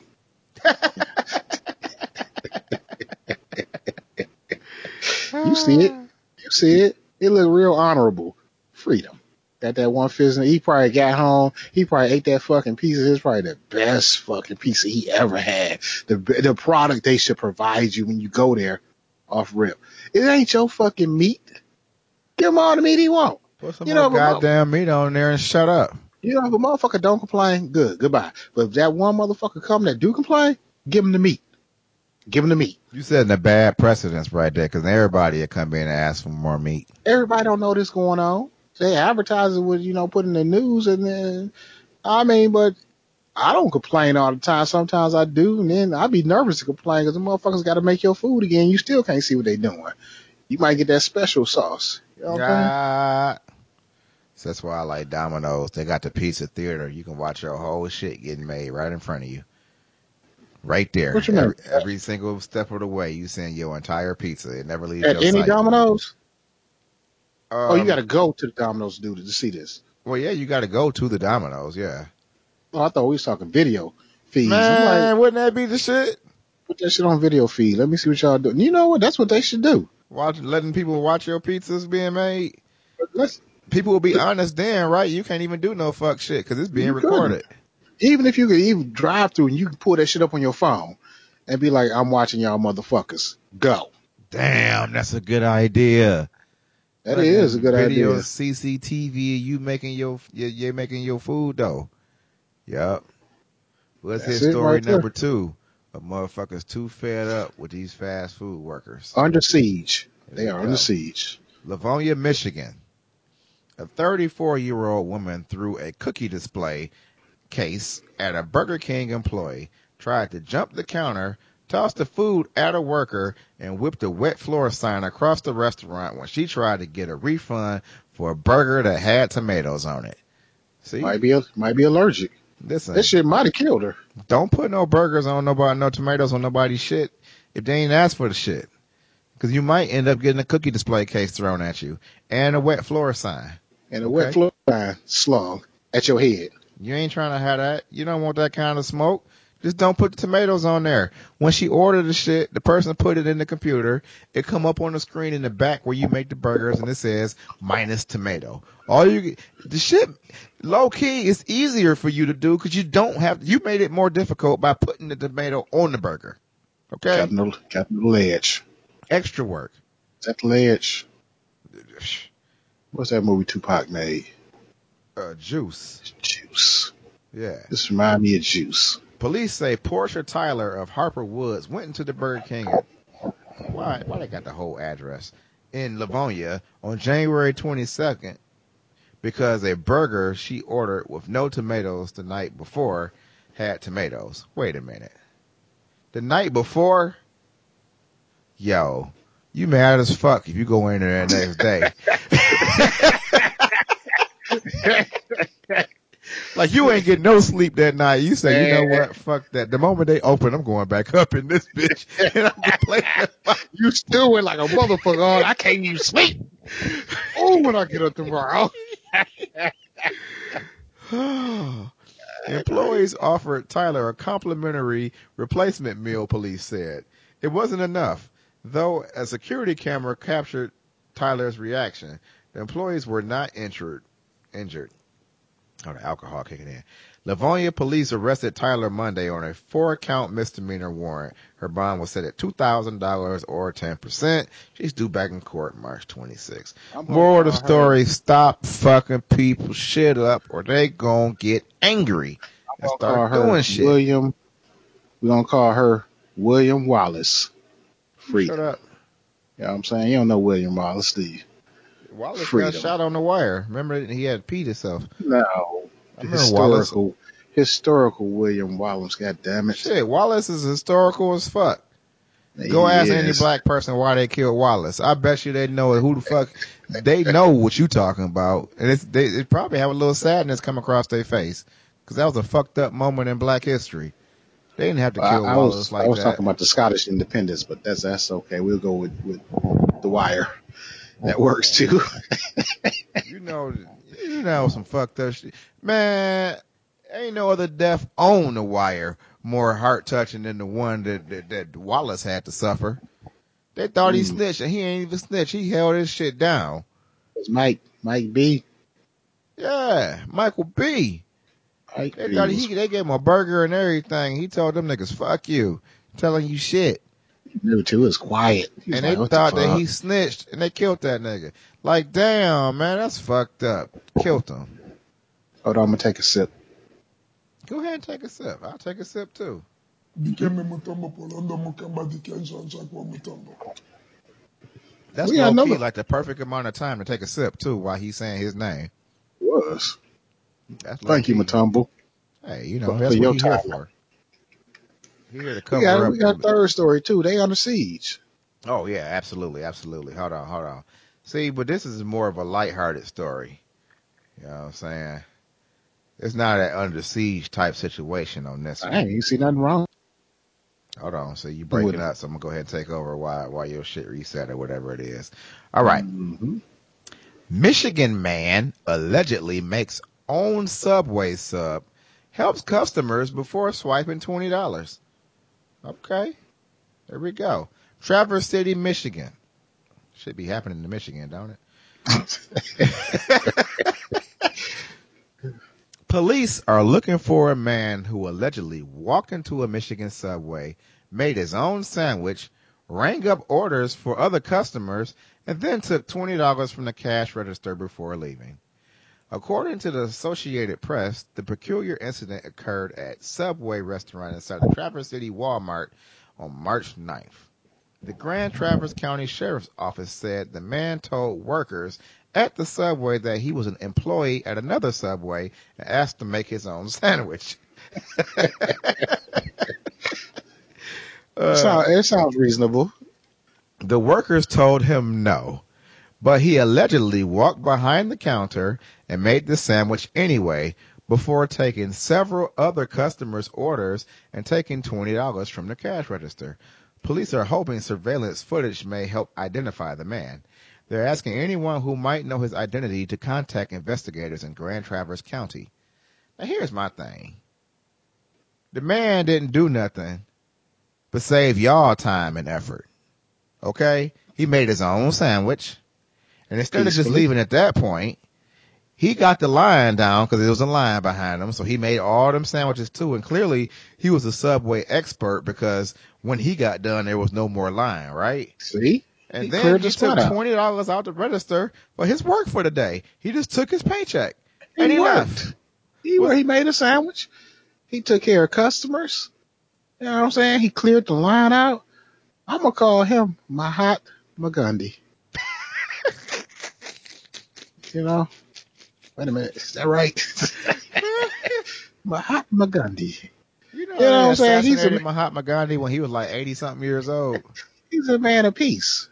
You see it. You see it. It look real honorable. Freedom. Got that one fist. in- He probably got home. He probably ate that fucking pizza. It's probably the best fucking pizza he ever had. The the product they should provide you when you go there, off rip. It ain't your fucking meat. Give him all the meat he want. Put some You know, goddamn meat on there and shut up. You know, if a motherfucker don't complain, good, goodbye. But if that one motherfucker come that do complain, give him the meat. Give him the meat. You setting a bad precedence right there, because everybody will come in and ask for more meat. everybody don't know this going on. They advertise it with, you know, putting the news and then, I mean, but I don't complain all the time. Sometimes I do, and then I be nervous to complain because the motherfuckers got to make your food again. You still can't see what they doing. You might get that special sauce. You know what I'm saying? So that's why I like Domino's. They got the pizza theater. You can watch your whole shit getting made right in front of you. Right there. What you mean? every, every single step of the way, you send your entire pizza. It never leaves At your any sight. Domino's? oh, you Um, got to go to the Domino's to do to see this. Well, yeah, you got to go to the Domino's. Yeah. Oh, I thought we was talking video feeds. Man, like, wouldn't that be the shit? put that shit on video feed. Let me see what y'all doing. You know what? That's what they should do. Watch, letting people watch your pizzas being made. Let's People will be honest then, right? You can't even do no fuck shit because it's being You couldn't. recorded. even if you could even drive through and you can pull that shit up on your phone and be like, I'm watching y'all motherfuckers. Go. Damn, that's a good idea. That is a good video idea. CCTV, you making your you you're making your food though. Yep. Let's That's it story right there. number two. A motherfuckers too fed up with these fast food workers. Under siege. Here They are go. under siege. Livonia, Michigan. A 34 year old woman threw a cookie display case at a Burger King employee, tried to jump the counter, tossed the food at a worker, and whipped a wet floor sign across the restaurant when she tried to get a refund for a burger that had tomatoes on it. See, Might be might be allergic. listen, That shit might have killed her. don't put no burgers on nobody, no tomatoes on nobody's shit if they ain't asked for the shit. Cause you might end up getting a cookie display case thrown at you and a wet floor sign. And a Okay. wet floor slung at your head. You ain't trying to have that. You don't want that kind of smoke. Just don't put the tomatoes on there. When she ordered the shit, the person put it in the computer. It come up on the screen in the back where you make the burgers and it says minus tomato. All you, the shit, low key is easier for you to do because you don't have, you made it more difficult by putting the tomato on the burger. Okay? Got no ledge. Extra work. That the ledge? What's that movie Tupac made? Uh, juice. Juice. Yeah. This remind me of Juice. Police say Portia Tyler of Harper Woods went into the Burger King. Why? Why they got the whole address in Livonia on January 22nd? Because a burger she ordered with no tomatoes the night before had tomatoes. Wait a minute. The night before, yo, you mad as fuck if you go in there the next day. Like you ain't getting no sleep that night. You say, you know what? Fuck that. The moment they open, I'm going back up in this bitch and I'm play. You still went like a motherfucker. Oh, I can't even sleep. Oh, when I get up tomorrow. Employees offered Tyler a complimentary replacement meal, police said. It wasn't enough, though a security camera captured Tyler's reaction. The employees were not injured. Injured. Oh, the alcohol kicking in. Livonia police arrested Tyler Monday on a four count misdemeanor warrant. Her bond was set at $2,000 or 10%. She's due back in court March 26th. I'm Moral of the story, stop fucking people shit up or they gonna get angry and start call her doing shit. William. We're gonna call her William Wallace. Free. Shut up. You know what I'm saying? You don't know William Wallace, do you? Wallace Freedom. got shot on the wire. Remember he had peed himself. No. I remember Wallace. Historical historical William Wallace, god damn it. Shit, Wallace is historical as fuck. Go ask any black person why they killed Wallace. I bet you they know it. who the fuck they know what you talking about, and it's, they, they probably have a little sadness come across their face because that was a fucked up moment in Black history. They didn't have to kill I Wallace was like I was that. talking about the Scottish independence, but that's that's okay. We'll go with, with the wire. That works too. you know, you know some fucked up shit, man. Ain't no other death on the wire more heart touching than the one that, that that Wallace had to suffer. They thought he Mm. snitched, and he ain't even snitched. He held his shit down. It's Mike Mike B. Yeah, Michael B. Mike They B. thought he they gave him a burger and everything. He told them niggas, "Fuck you," telling you shit, new too. Quiet. He was and like, they what the thought that he snitched, and they killed that nigga. Like, damn, man, that's fucked up. Killed him. Hold on, I'm gonna take a sip. Go ahead and take a sip. I'll take a sip too. Dikembe mutombo polanda mukamba dikenshanja kwa mutombo. That's We low key, like the perfect amount of time to take a sip too while he's saying his name. Was. That's Thank you. Matumbo. Hey, you know that's what your he's here time. for. He here to We cover got up. we got a third story too. They under siege. Oh yeah, absolutely, absolutely. Hold on, hold on. See, but this is more of a lighthearted story. You know what I'm saying? It's not an under siege type situation on this I ain't even see nothing wrong. Hold on. So you breaking up, so I'm gonna go ahead and take over while while your shit reset or whatever it is. All right. Mhm. Michigan man allegedly makes own Subway sub, helps customers before swiping twenty dollars. Okay, there we go. Traverse City, Michigan. Should be happening in Michigan, don't it? Police are looking for a man who allegedly walked into a Michigan subway, made his own sandwich, rang up orders for other customers, and then took $20 from the cash register before leaving. According to the Associated Press, the peculiar incident occurred at Subway restaurant inside the Traverse City Walmart on March 9th. The Grand Traverse County Sheriff's Office said the man told workers at the subway that he was an employee at another subway and asked to make his own sandwich. Uh, it sounds reasonable. the workers told him no, but he allegedly walked behind the counter and made the sandwich anyway before taking several other customers' orders and taking $20 from the cash register. Police are hoping surveillance footage may help identify the man. They're asking anyone who might know his identity to contact investigators in Grand Traverse County. Now here's my thing. The man didn't do nothing but save y'all time and effort. Okay? He made his own sandwich. And instead of just leaving at that point, he got the line down because there was a line behind him. So he made all them sandwiches too. And clearly he was a Subway expert because when he got done, there was no more line, right? See? And He then he took $20 out the register for his work for the day. He just took his paycheck He and he worked. left. He where he made a sandwich. He took care of customers. You know what I'm saying? He cleared the line out. I'm gonna call him Mahat Magandhi. You know? Wait a minute, is that right? Mahatma Gandhi. You know, You know what I'm saying? He's a assassinated Mahatma Gandhi when he was like 80 something years old. He's a man of peace.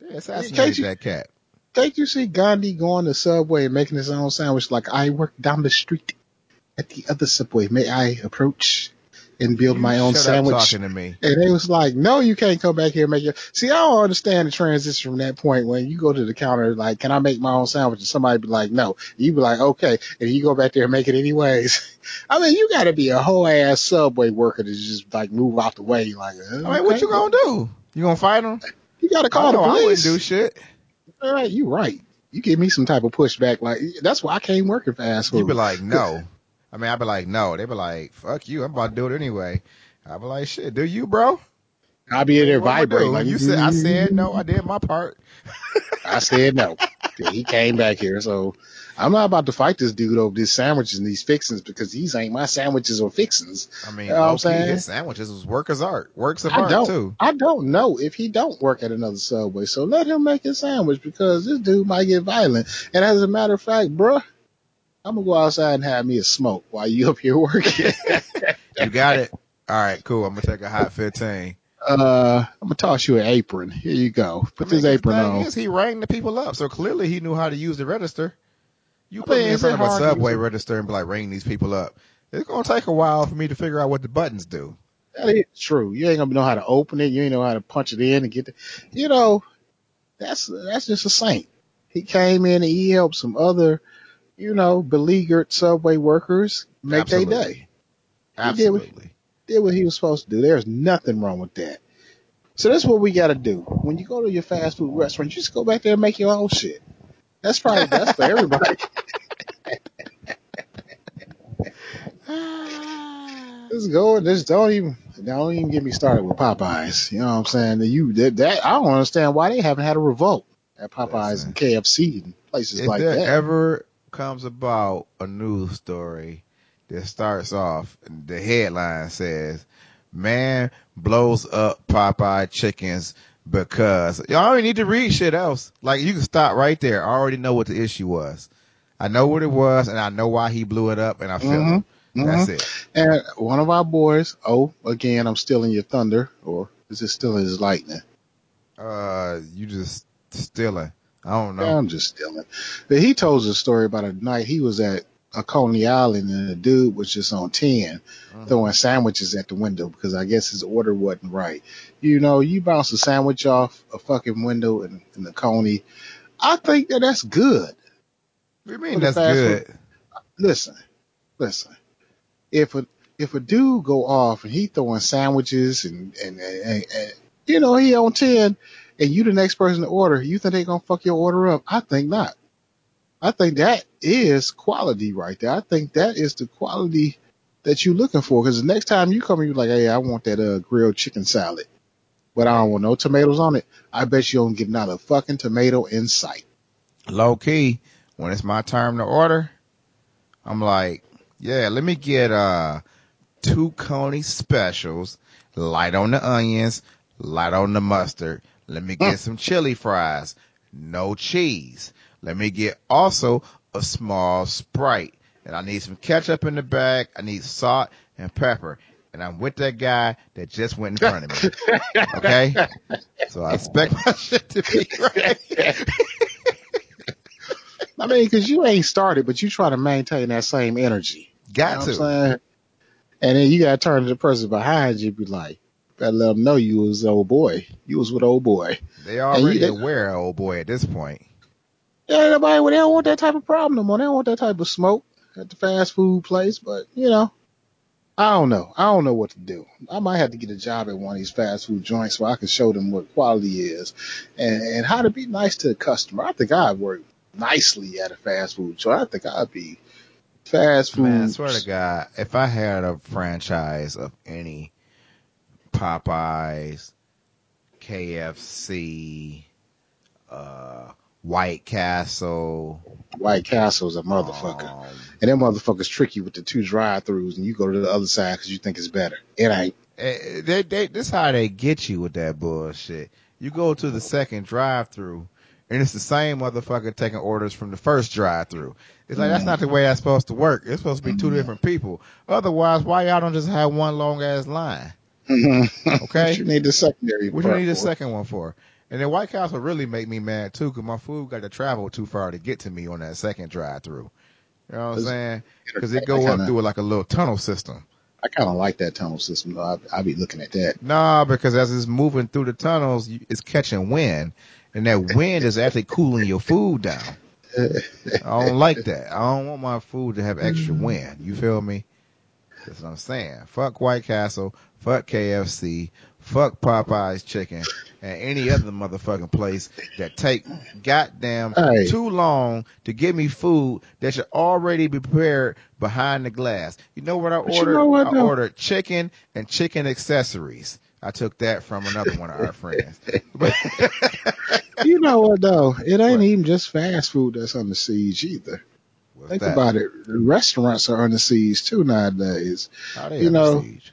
They assassinated you- that cat. Can't you see Gandhi going to Subway and making his own sandwich like I work down the street at the other Subway? May I approach? And build my own sandwich. talking to me. And they was like, no, you can't come back here and make your, see, I don't understand the transition from that point when you go to the counter, like, can I make my own sandwich? And somebody be like, no. You be like, okay. And you go back there and make it anyways. I mean, you gotta be a whole ass subway worker to just like move out the way. Like, uh, I mean, what you gonna do? You gonna fight them? You gotta call I the know, I wouldn't police. do shit. All right, you right. You give me some type of pushback. Like, that's why I can't work in fast food. You be like, no. I mean, I'd be like, no. They'd be like, fuck you. I'm about to do it anyway. I'd be like, shit, do you, bro? I'll be in there vibrating. Like, you said, I mm-hmm. said no. I did my part. I said no. he came back here, so I'm not about to fight this dude over these sandwiches and these fixings because these ain't my sandwiches or fixings. I mean, You know what I'm saying? his sandwiches was work as art, works of I art too. I don't know if he don't work at another subway, so let him make his sandwich because this dude might get violent. And as a matter of fact, bruh, I'm gonna go outside and have me a smoke while you up here working. You got it. All right, cool. I'm gonna take a hot 15. uh, I'm gonna toss you an apron. Here you go. Put I mean, this the apron thing on. Is, he rang the people up, so clearly he knew how to use the register. You I mean, me in front of a hard to use subway register and be like, ring these people up. It's gonna take a while for me to figure out what the buttons do. That is true. You ain't gonna know how to open it. You ain't know how to punch it in and get the, you know, that's, that's just a saint. He came in and he helped some other, you know, beleaguered subway workers make their Absolutely. day. He did Absolutely. Did what he was supposed to do. There's nothing wrong with that. So that's what we gotta do. When you go to your fast food restaurant, you just go back there and make your own shit. That's probably best for everybody. Just go and just don't even don't even get me started with Popeyes. You know what I'm saying? You that, that I don't understand why they haven't had a revolt at Popeyes and KFC and places like that. ever comes about a news story that starts off, the headline says, "Man blows up Popeye chickens because y'all don't need to read shit else. Like you can stop right there. I already know what the issue was. I know what it was, and I know why he blew it up, and I feel Mhm. him. That's it. And one of our boys, oh, again, I'm stealing your thunder, or is it stealing his lightning? Uh, you just stealing. I don't know. I'm just stealing. But he told us a story about a night he was at a Coney Island and a dude was just on 10 Mhm. throwing sandwiches at the window because I guess his order wasn't right. You know, you bounce a sandwich off a fucking window in, in the Coney. I think that that's good. What do you mean that's good? Listen, listen. If a if a dude go off and he throwing sandwiches and and, and, and, and you know he on ten and you the next person to order, you think they gonna fuck your order up? I think not. I think that is quality right there. I think that is the quality that you're looking for. Because the next time you come, you're like, hey, I want that uh, grilled chicken salad, but I don't want no tomatoes on it. I bet you don't get not a fucking tomato in sight. low key, when it's my turn to order, I'm like, yeah, let me get uh two Coney specials, light on the onions, light on the mustard. Let me mm. get some chili fries, no cheese. Let me get also a small Sprite. And I need some ketchup in the bag. I need salt and pepper. And I'm with that guy that just went in front of me. Okay? So I expect my shit to be right. I mean, because you ain't started, but you try to maintain that same energy. You Got know what to. I'm saying? And then you gotta turn to the person behind you, and be like, better let them know you was old boy. You was with old boy. They already they- aware, old boy, at this point. Yeah, nobody, well, they don't want that type of problem no more. They don't want that type of smoke at the fast food place. But you know, I don't know. I don't know what to do. I might have to get a job at one of these fast food joints so I can show them what quality is and, and how to be nice to the customer. I think I'd work nicely at a fast food joint. I think I'd be fast food. Man, I swear to God, if I had a franchise of any Popeyes, KFC, uh, White Castle, White Castle's a motherfucker. um, And them motherfuckers trick you with the two drive-throughs, and you go to the other side because you think it's better. It ain't. eh, they, they, this how they get you with that bullshit. You go to the second drive-through, and it's the same motherfucker taking orders from the first drive-through. It's like that's not the way that's supposed to work. It's supposed to be two Mhm. different people. Otherwise, why y'all don't just have one long ass line? okay. Okay. you need the secondary. What you need a second one for? And then White Castle really make me mad too, cause my food got to travel too far to get to me on that second drive through. You know what I'm saying? Cause it go up kinda- through like a little tunnel system. I kind of like that tunnel system though. I, I be looking at that. Nah, because as it's moving through the tunnels, it's catching wind, and that wind is actually cooling your food down. I don't like that. I don't want my food to have extra mm-hmm. wind. You feel me? That's what I'm saying. Fuck White Castle. Fuck KFC. Fuck Popeye's chicken and any other motherfucking place that take goddamn Hey. too long to give me food that should already be prepared behind the glass. You know what I But you ordered? know what, I ordered chicken and chicken accessories. I took that from another one of our friends. You know what though? It ain't What? even just fast food that's under siege either. What's Think that? about it. Restaurants are under siege too nowadays. How they you under know, siege?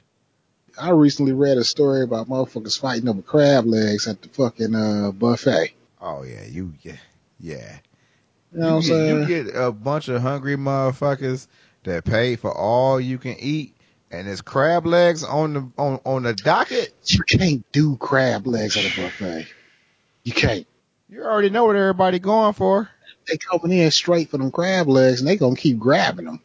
I recently read a story about motherfuckers fighting over crab legs at the fucking uh, buffet. Oh yeah, you yeah yeah. You know what I'm get, saying? you get a bunch of hungry motherfuckers that pay for all you can eat, and there's crab legs on the on on the docket. you can't do crab legs at a buffet. You can't. You already know what everybody going for. They coming in straight for them crab legs and they gonna keep grabbing them.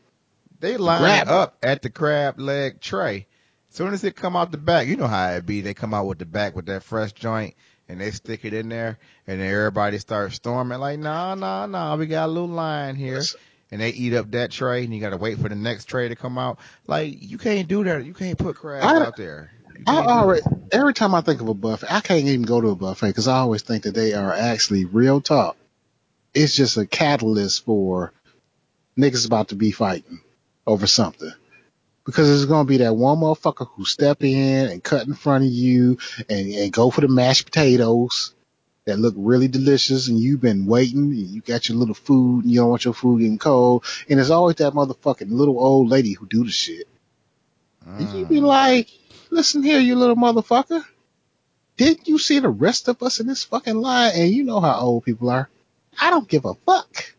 They line Grab up at the crab leg tray. Soon as it come out the back, you know how it be. They come out with the back with that fresh joint and they stick it in there and then everybody starts storming like, nah, nah, nah, we got a little line here. And they eat up that tray and you gotta wait for the next tray to come out. Like, you can't do that. You can't put crabs I- out there. I already every time I think of a buffet, I can't even go to a buffet because I always think that they are actually real talk. It's just a catalyst for niggas about to be fighting over something. Because there's gonna be that one motherfucker who step in and cut in front of you and, and go for the mashed potatoes that look really delicious and you've been waiting and you got your little food and you don't want your food getting cold. And there's always that motherfucking little old lady who do the shit. And you be Mm. like, listen here, you little motherfucker. Didn't you see the rest of us in this fucking line? And you know how old people are. I don't give a fuck.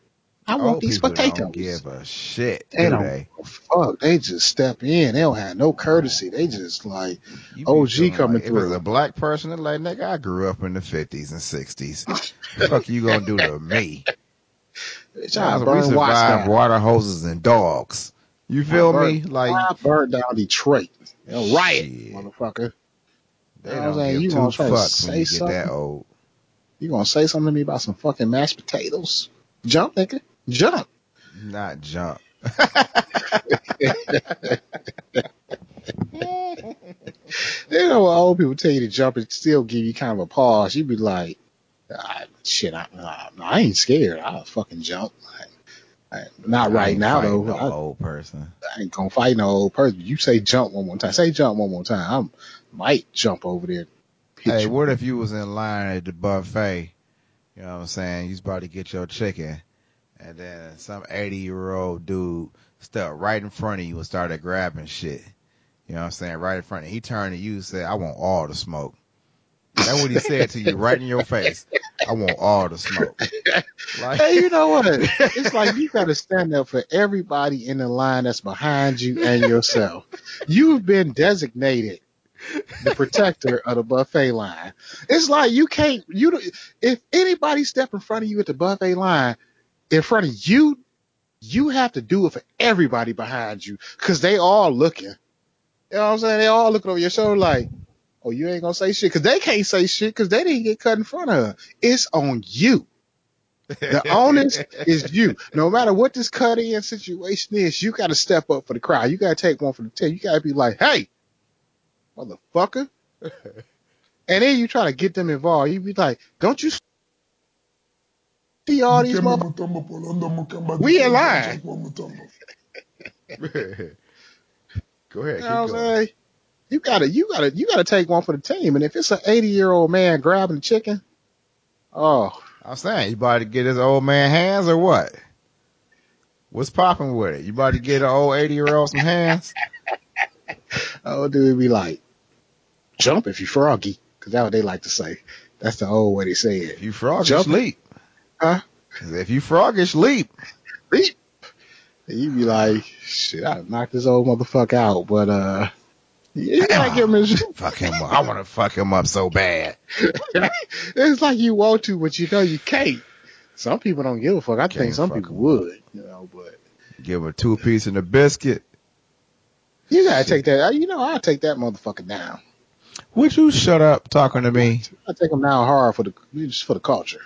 I want Old these people potatoes. Don't give a shit, they do don't they? fuck. They just step in. They don't have no courtesy. They just like, You OG coming like, If through. it's a black person, they're like, nigga, I grew up in the 50s and 60s. fuck you gonna do to me? bitch, we survived water hoses and dogs. You feel I me? Like, I burned down Detroit. You know, riot, Shit. motherfucker. they don't I'm saying? give You two gonna try to fucks when say you get that something? old. You gonna say something to me about some fucking mashed potatoes? Jump, nigga. Jump. Not jump. You know, when old people tell you to jump and still give you kind of a pause, You'd be like, ah, shit, I, nah, I ain't scared. I'll fucking jump. I, I, not I right now, though. No I, old person. I ain't gonna fight no old person. You say jump one more time. Say jump one more time. I might jump over there. Hey, you. what if you was in line at the buffet? You know what I'm saying? You was about to get your chicken, and then some 80 year old dude stepped right in front of you and started grabbing shit. You know what I'm saying? Right in front of you. He turned to you and said, I want all the smoke. That's what he said to you right in your face. I want all the smoke. Like, Hey, you know what? It's like you gotta stand up for everybody in the line that's behind you and yourself. You've been designated the protector of the buffet line. It's like you can't, you, don't- if anybody step in front of you at the buffet line, in front of you, you have to do it for everybody behind you because they all looking. You know what I'm saying? They all looking over your shoulder like, oh, you ain't gonna say shit because they can't say shit because they didn't get cut in front of her. It's on you. The onus is you. No matter what this cut in situation is, you got to step up for the crowd. You got to take one for the team. You got to be like, hey, motherfucker. and then you try to get them involved. You be like, don't you see all these motherfuckers? Mutombo Polondo Mukamba We in Dikembe line. Go ahead, You know what I'm going. saying? You gotta, you gotta, you gotta take one for the team. And if it's an 80 year old man grabbing the chicken, oh, I'm saying, you about to get his old man hands or what? What's popping with it? You about to get an old 80 year old some hands? oh, dude, be like, jump if you froggy. Cause that's what they like to say. That's the old way they say it. If you froggish, Jump. leap. Huh? If you froggish, leap. Leap. You be like, shit, I knocked this old motherfucker out, but uh, you gotta give him his, Fuck him up. I want to fuck him up so bad. it's like you want to, but you know you can't. Some people don't give a fuck. I Can't think some people would, you know, but Give him a two piece and a biscuit. You gotta take that. You know, I'll take that motherfucker down. Would you shut up talking to me? I take him down hard for the just for the culture.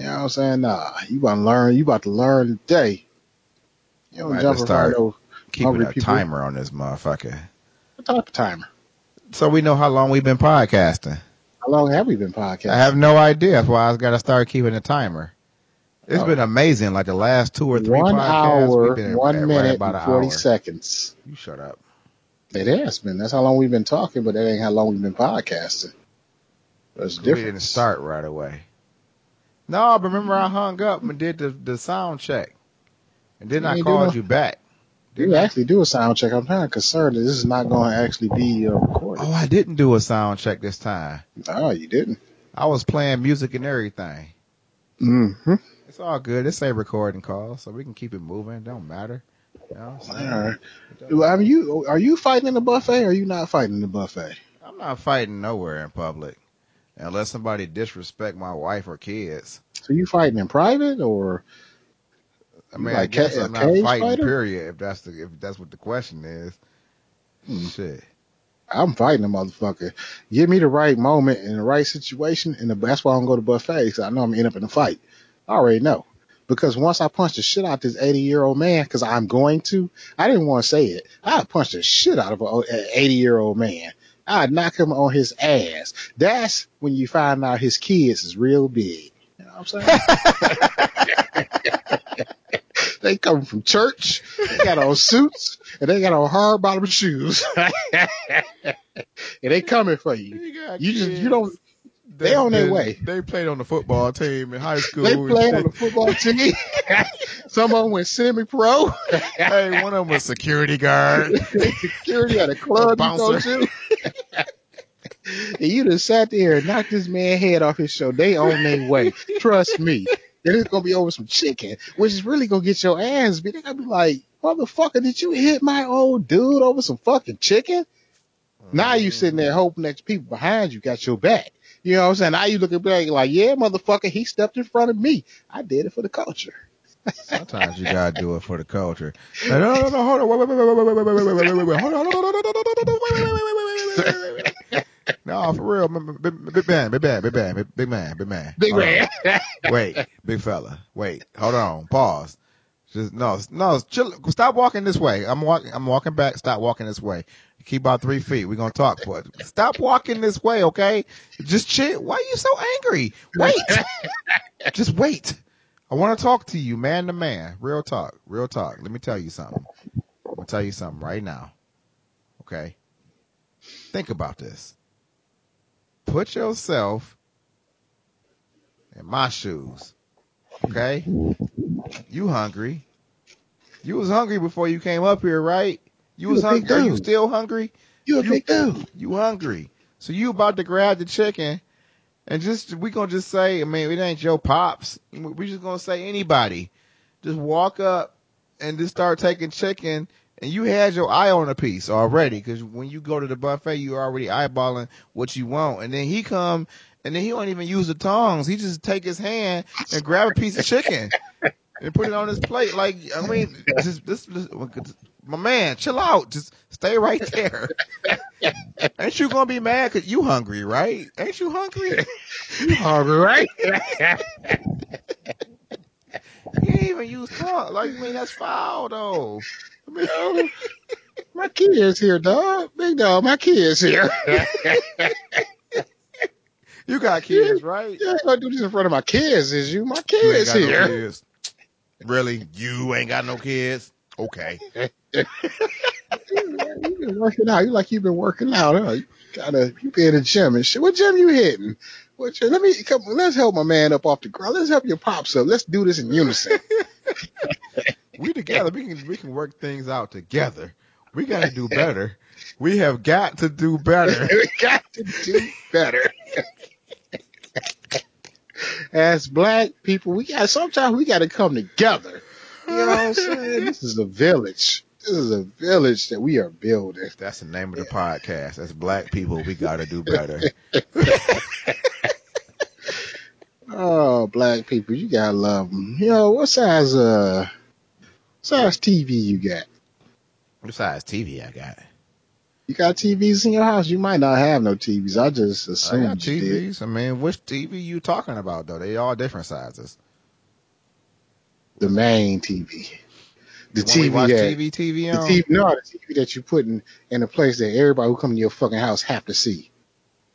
You know what I'm saying? Nah, you about to learn. You about to learn today. You don't Might jump around start no Keeping a people. timer on this motherfucker. what type of timer. So we know how long we've been podcasting. How long have we been podcasting? I have no idea. That's why I got to start keeping a timer. It's Oh. been amazing. Like the last two or three one podcasts, hour, one right minute, about and forty hour. seconds. You shut up. It has been. That's how long we've been talking, but that ain't how long we've been podcasting. There's different. We didn't start right away. No, but remember I hung up and did the, the sound check. And then You I called no- you back. You Didn't I? actually do a sound check. I'm kind of concerned that this is not going to actually be uh, recorded. Oh, I didn't do a sound check this time. Oh, you didn't. I was playing music and everything. Mm-hmm. It's all good. It's a recording call, so we can keep it moving. It don't matter. You know what I'm saying? All right. Well, I mean, you are you fighting in the buffet? or Are you not fighting in the buffet? I'm not fighting nowhere in public unless somebody disrespect my wife or kids. So you fighting in private or? I mean, I like guess ca- I'm not fighting. fighter? Period. If that's the if that's what the question is. Hmm. Shit. I'm fighting a motherfucker. Give me the right moment in the right situation, and that's why I don't go to buffets. I know I'm gonna end up in a fight. I already know. Because once I punch the shit out this 80 year old man, because I'm going to, I didn't want to say it. I punched the shit out of an 80 year old man. I'd knock him on his ass. That's when you find out his kids is real big. You know what I'm saying? they come from church, they got on suits, and they got on hard bottom shoes. and they coming for you. got You just- you don't- they on their way. They played on the football team in high school. They played on the football team. Some of them went semi-pro. hey, one of them was security guard. security at a club go bouncer. you just sat there and knocked this man head off his show. They on their way. Trust me. It's gonna be over some chicken, which is really gonna get your ass beat. They're gonna be like, motherfucker, did you hit my old dude over some fucking chicken? Now you sitting there hoping that people behind you got your back. You know what I'm saying? Now you looking back like, yeah, motherfucker, he stepped in front of me. I did it for the culture. Sometimes you gotta do it for the culture. No, no, no, hold on, wait, wait, wait, wait, wait, wait, wait, wait, wait, wait, wait, wait, hold on, no, no, no, no, no, wait, wait, wait, wait, wait, wait, wait, wait, wait. No, for real, big man, big man, big man, big man, big man, Big Hold on. man. Wait, big fella, wait, hold on, pause. Just no, no, chill. Stop walking this way. I'm walking. I'm walking back. Stop walking this way. Keep about three feet. We're gonna talk, but stop walking this way, okay? Just chill. Why are you so angry? Wait. Just wait. I want to talk to you, man to man. Real talk. Real talk. Let me tell you something. I'm gonna tell you something right now. Okay. Think about this. Put yourself in my shoes. Okay. You hungry. You was hungry before you came up here, right? You You was hungry. Are you still hungry? You a You- big dude. You hungry. So you about to grab the chicken and just, we gonna just say, I mean, it ain't your pops. We just gonna say anybody. Just walk up and just start taking chicken and you had your eye on a piece already cause when you go to the buffet, you're already eyeballing what you want. And then he come and then he don't even use the tongs. He just take his hand and grab a piece of chicken and put it on his plate. Like, I mean, just, this, this, my man, chill out. Just stay right there. Ain't you gonna be mad cause you hungry, right? Ain't you hungry? You hungry, right? You ain't even use tongue. Like, I mean, that's foul though. I mean, my kids here, dog. Big dog, my kids here. you got kids, right? You ain't gonna do this in front of my kids, is you? My You kids no here. kids. Really? You ain't got no kids? Okay. you been working out. You like you've been working out, huh? You gotta you be in the gym and shit. What gym you hitting? What gym? Let me come. Let's help my man up off the ground. Let's help your pops up. Let's do this in unison. We together. We can we can work things out together. We got to do better. We have got to do better. we got to do better. As black people, we got sometimes we got to come together. You know what I'm saying? This is a village. This is a village that we are building. That's the name of the podcast. As black people, we got to do better. Oh, black people, you gotta love them. You know what size uh size TV you got? What size TV, I got. You got TVs in your house? You might not have no TVs. I just I assumed got you did. TVs. I mean, which TV you talking about though? They all different sizes. The main TV. The TV that TV, TV the. TV no, the TV that you put in, in a place that everybody who come to your fucking house have to see.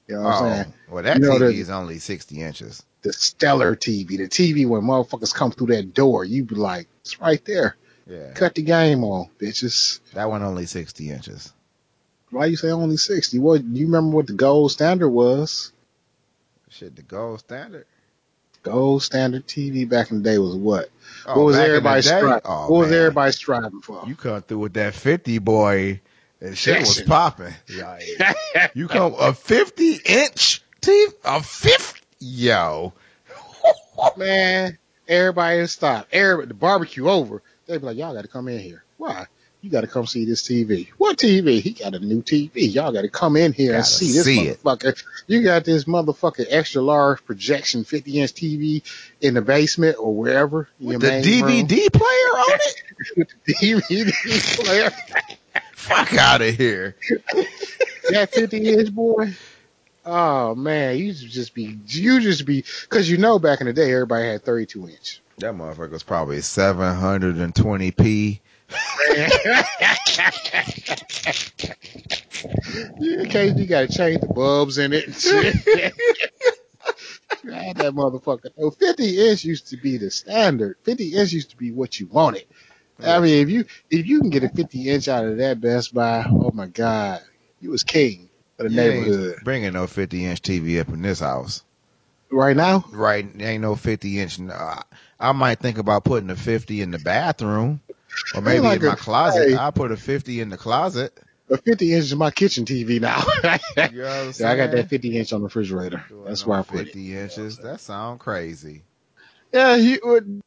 You know what I'm Oh, saying? well, that You know TV the- is only 60 inches. The stellar TV, the TV when motherfuckers come through that door, you be like, it's right there. Yeah, Cut the game on, bitches. that one only 60 inches. Why you say only sixty? What you remember what the gold standard was? Shit, the gold standard. Gold standard TV back in the day was what? Oh, what was back in the everybody striving? Oh, what was everybody striving for? You come through with that 50 boy, and shit was popping. You come a 50 inch TV, a 50, yo. Man, everybody in stop. Everybody, the barbecue over. They be like, y'all got to come in here. Why? You got to come see this TV. What TV? He got a new TV. Y'all got to come in here and Gotta see this see it. motherfucker. You got this motherfucking extra large projection 50 inch TV in the basement or wherever. With the main room. DVD player on it? With the DVD player. Fuck out of here. that 50 inch boy. Oh man, you just be, you just be, cause you know back in the day everybody had 32 inch. That motherfucker was probably 720p. In case you gotta change the bulbs in it and shit. you had that motherfucker. No, 50 inch used to be the standard. 50 inch used to be what you wanted. I mean, if you if you can get a 50 inch out of that Best Buy, oh my God, you was king of the You neighborhood. Bringing no 50 inch TV up in this house. Right now, Right, ain't no 50 inch. I might think about putting a 50 in the bathroom, or maybe like in my a- closet. hey. I'll put a 50 in the closet. a 50 inch is my kitchen TV now. You know what I'm Yeah, I got that 50 inch on the refrigerator. Doing That's where I put it. 50 inches. That sound crazy. Yeah, you would.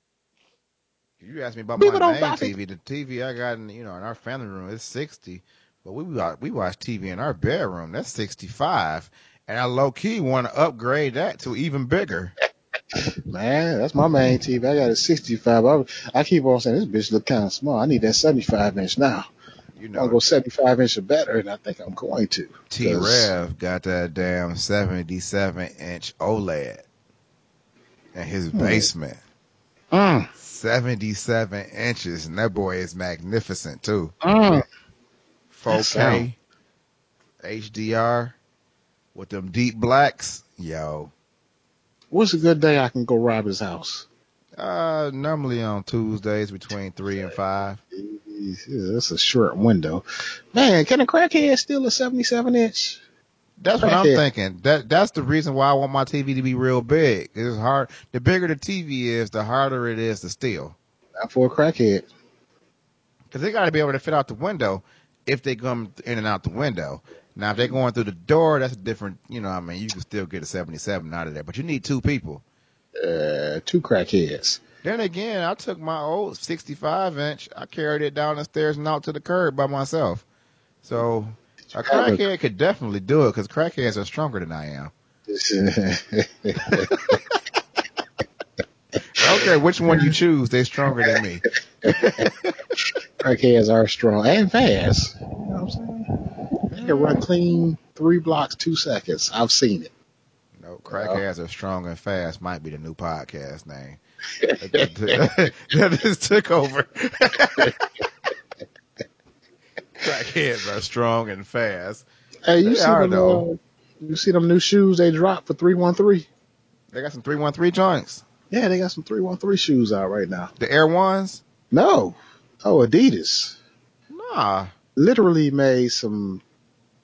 You asked me about People my main buy it. TV. The TV I got in, you know, in our family room is 60, but we watch, we watch TV in our bedroom. That's 65, and I low key want to upgrade that to even bigger. Man, that's my main TV. I got a 65. I, I keep on saying this bitch look kind of small. I need that 75 inch now. You know, gonna go 75 inch or better, and I think I'm going to. T Rev got that damn 77 inch OLED in his Hmm. basement. Mm, 77 inches, and that boy is magnificent too. mm. 4K, HDR, with them deep blacks. Yo, What's a good day I can go rob his house? uh, normally on Tuesdays between three and five. Yeah, That's a short window. Man, can a crackhead steal a 77 inch? That's what I'm thinking. That that's the reason why I want my TV to be real big. It's hard. The bigger the TV is, the harder it is to steal. Not for a crackhead. Because they got to be able to fit out the window if they come in and out the window. Now, if they're going through the door, that's a different, you know, I mean, you can still get a 77 out of there, but you need two people. Uh, two crackheads. Then again, I took my old 65 inch, I carried it down the stairs and out to the curb by myself. So a crackhead could definitely do it because crackheads are stronger than I am. I don't care which one you choose, they're stronger than me. crackheads are strong and fast. You know what I'm saying? Can run clean three blocks, two seconds. I've seen it. No, crackheads are strong and fast might be the new podcast name. that just took over. crackheads are strong and fast. Hey, you They see them? Uh, you see them new shoes they dropped for three one three? They got some 313 joints. Yeah, they got some three one three shoes out right now. The Air Ones? No, oh Adidas Nah. literally made some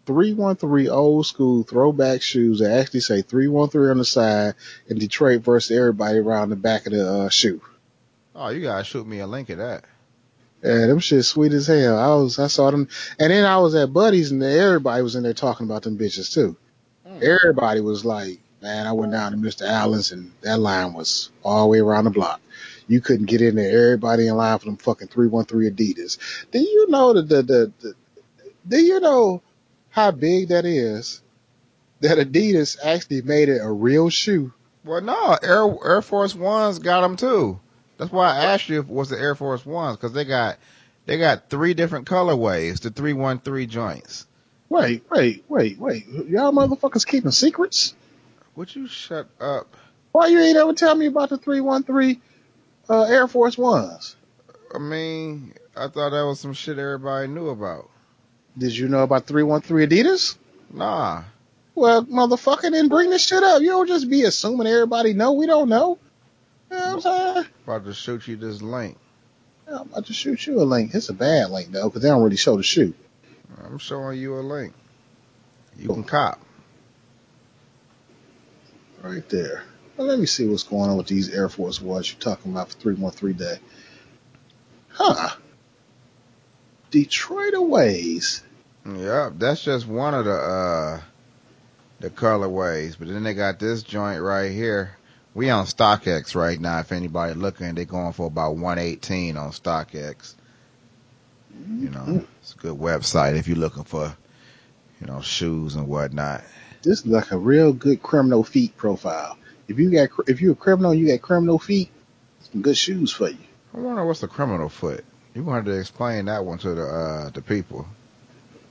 three one three old school throwback shoes that actually say three one three on the side and Detroit versus everybody around the back of the uh, shoe. Oh, you gotta shoot me a link of that. Yeah, them shit sweet as hell. I was, I saw them, and then I was at Buddy's, and everybody was in there talking about them bitches too. Mm. Everybody was like, "Man, I went down to Mr. Alan's, and that line was all the way around the block. You couldn't get in there. Everybody in line for them fucking three one three Adidas. Do you know the, the the the? Do you know how big that is? That Adidas actually made it a real shoe. Well, no, Air Air Force Ones got them too. That's why I asked you if it was the Air Force Ones because they got They got three different colorways, the 313 joints. Wait, wait, wait, wait. Y'all motherfuckers keeping secrets? Would you shut up? Why you ain't ever tell me about the 313 uh, Air Force Ones? I mean, I thought that was some shit everybody knew about. Did you know about 313 Adidas? Nah. Well, motherfucker, then bring this shit up. You don't just be assuming everybody know. We don't know. You know what I'm saying? About to shoot you this link. Yeah, I'm about to shoot you a link. It's a bad link though, because they don't really show the shoot. I'm showing you a link. You can cop. Right there. Well, let me see what's going on with these Air Force Ones you're talking about for 313 Day. Huh. Detroit Aways. Yep, that's just one of the uh the colorways. But then they got this joint right here. We on StockX right now. If anybody looking, they going for about 118 on StockX. You know, it's a good website if you're looking for, you know, shoes and whatnot. This is like a real good criminal feet profile. If you got, if you're a criminal, and you got criminal feet. Some good shoes for you. I wonder what's the criminal foot. You wanted to explain that one to the uh the people.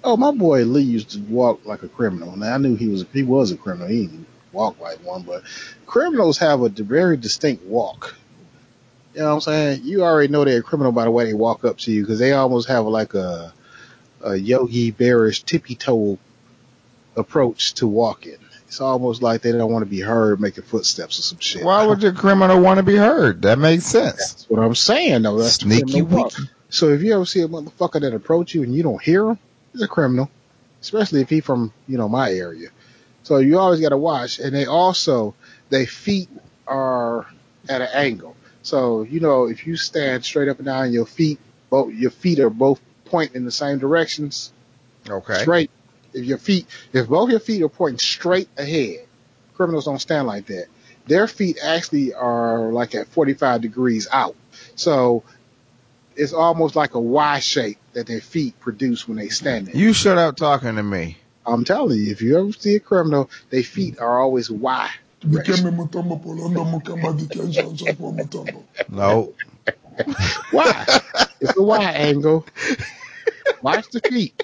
Oh, my boy Lee used to walk like a criminal. Now I knew he was he was a criminal. He didn't walk like one, but criminals have a very distinct walk. You know what I'm saying? You already know they're a criminal by the way they walk up to you because they almost have like a a Yogi Bearish tippy toe approach to walking. It's almost like they don't want to be heard making footsteps or some shit. Why would your criminal want to be heard? That makes sense. That's what I'm saying though. That's Sneaky walk. So if you ever see a motherfucker that approach you and you don't hear him, he's a criminal. Especially if he from, you know, my area. So you always gotta watch. And they also their feet are at an angle. So, you know, if you stand straight up and down, your feet both your feet are both pointing in the same directions. Okay. Straight. If your feet if both your feet are pointing straight ahead, criminals don't stand like that. Their feet actually are like at 45 degrees out. So it's almost like a Y shape that their feet produce when they stand there. You shut up talking to me. I'm telling you, if you ever see a criminal, their feet are always Y. Dikembe mutombo polondo mukamba dikenja kwa. No. Why? it's a Y angle. Watch the feet.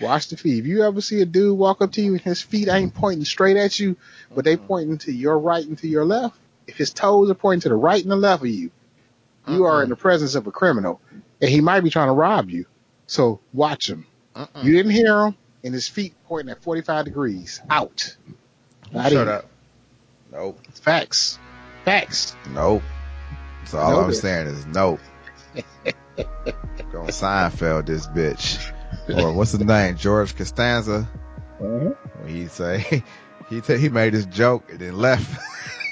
Watch the feet. If you ever see a dude walk up to you and his feet ain't pointing straight at you, but they pointing to your right and to your left, if his toes are pointing to the right and the left of you, you are in the presence of a criminal, and he might be trying to rob you. So watch him. Mm-mm. You didn't hear him, and his feet pointing at 45 degrees out. Not Shut up. Nope. Facts. Facts. Nope. So all No, I'm saying is nope. Go Seinfeld this bitch. Or what's his name? George Costanza. Uh-huh. When he say he t- he made his joke and then left.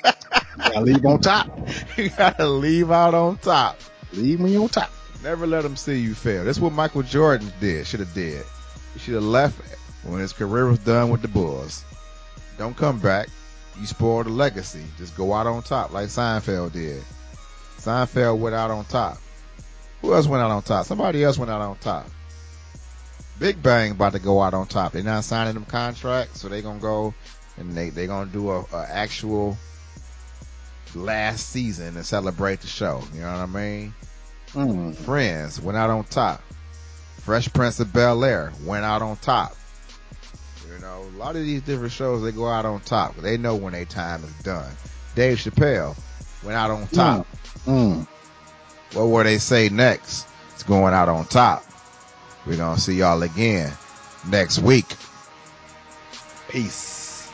Gotta leave on top. you gotta leave out on top. Leave me on top. Never let them see you fail. That's what Michael Jordan did. Should have did. He should have left when his career was done with the Bulls. Don't come back. You spoil the legacy. Just go out on top like Seinfeld did. Seinfeld went out on top. Who else went out on top? Somebody else went out on top. Big Bang about to go out on top. They're not signing them contracts, so they're gonna go and they they're gonna do a, a actual last season and celebrate the show. You know what I mean? Mm. Friends went out on top. Fresh Prince of Bel Air went out on top. You know, a lot of these different shows they go out on top. They know when their time is done. Dave Chappelle went out on top. Mm. What will they say next? It's going out on top. We're gonna see y'all again next week. Peace.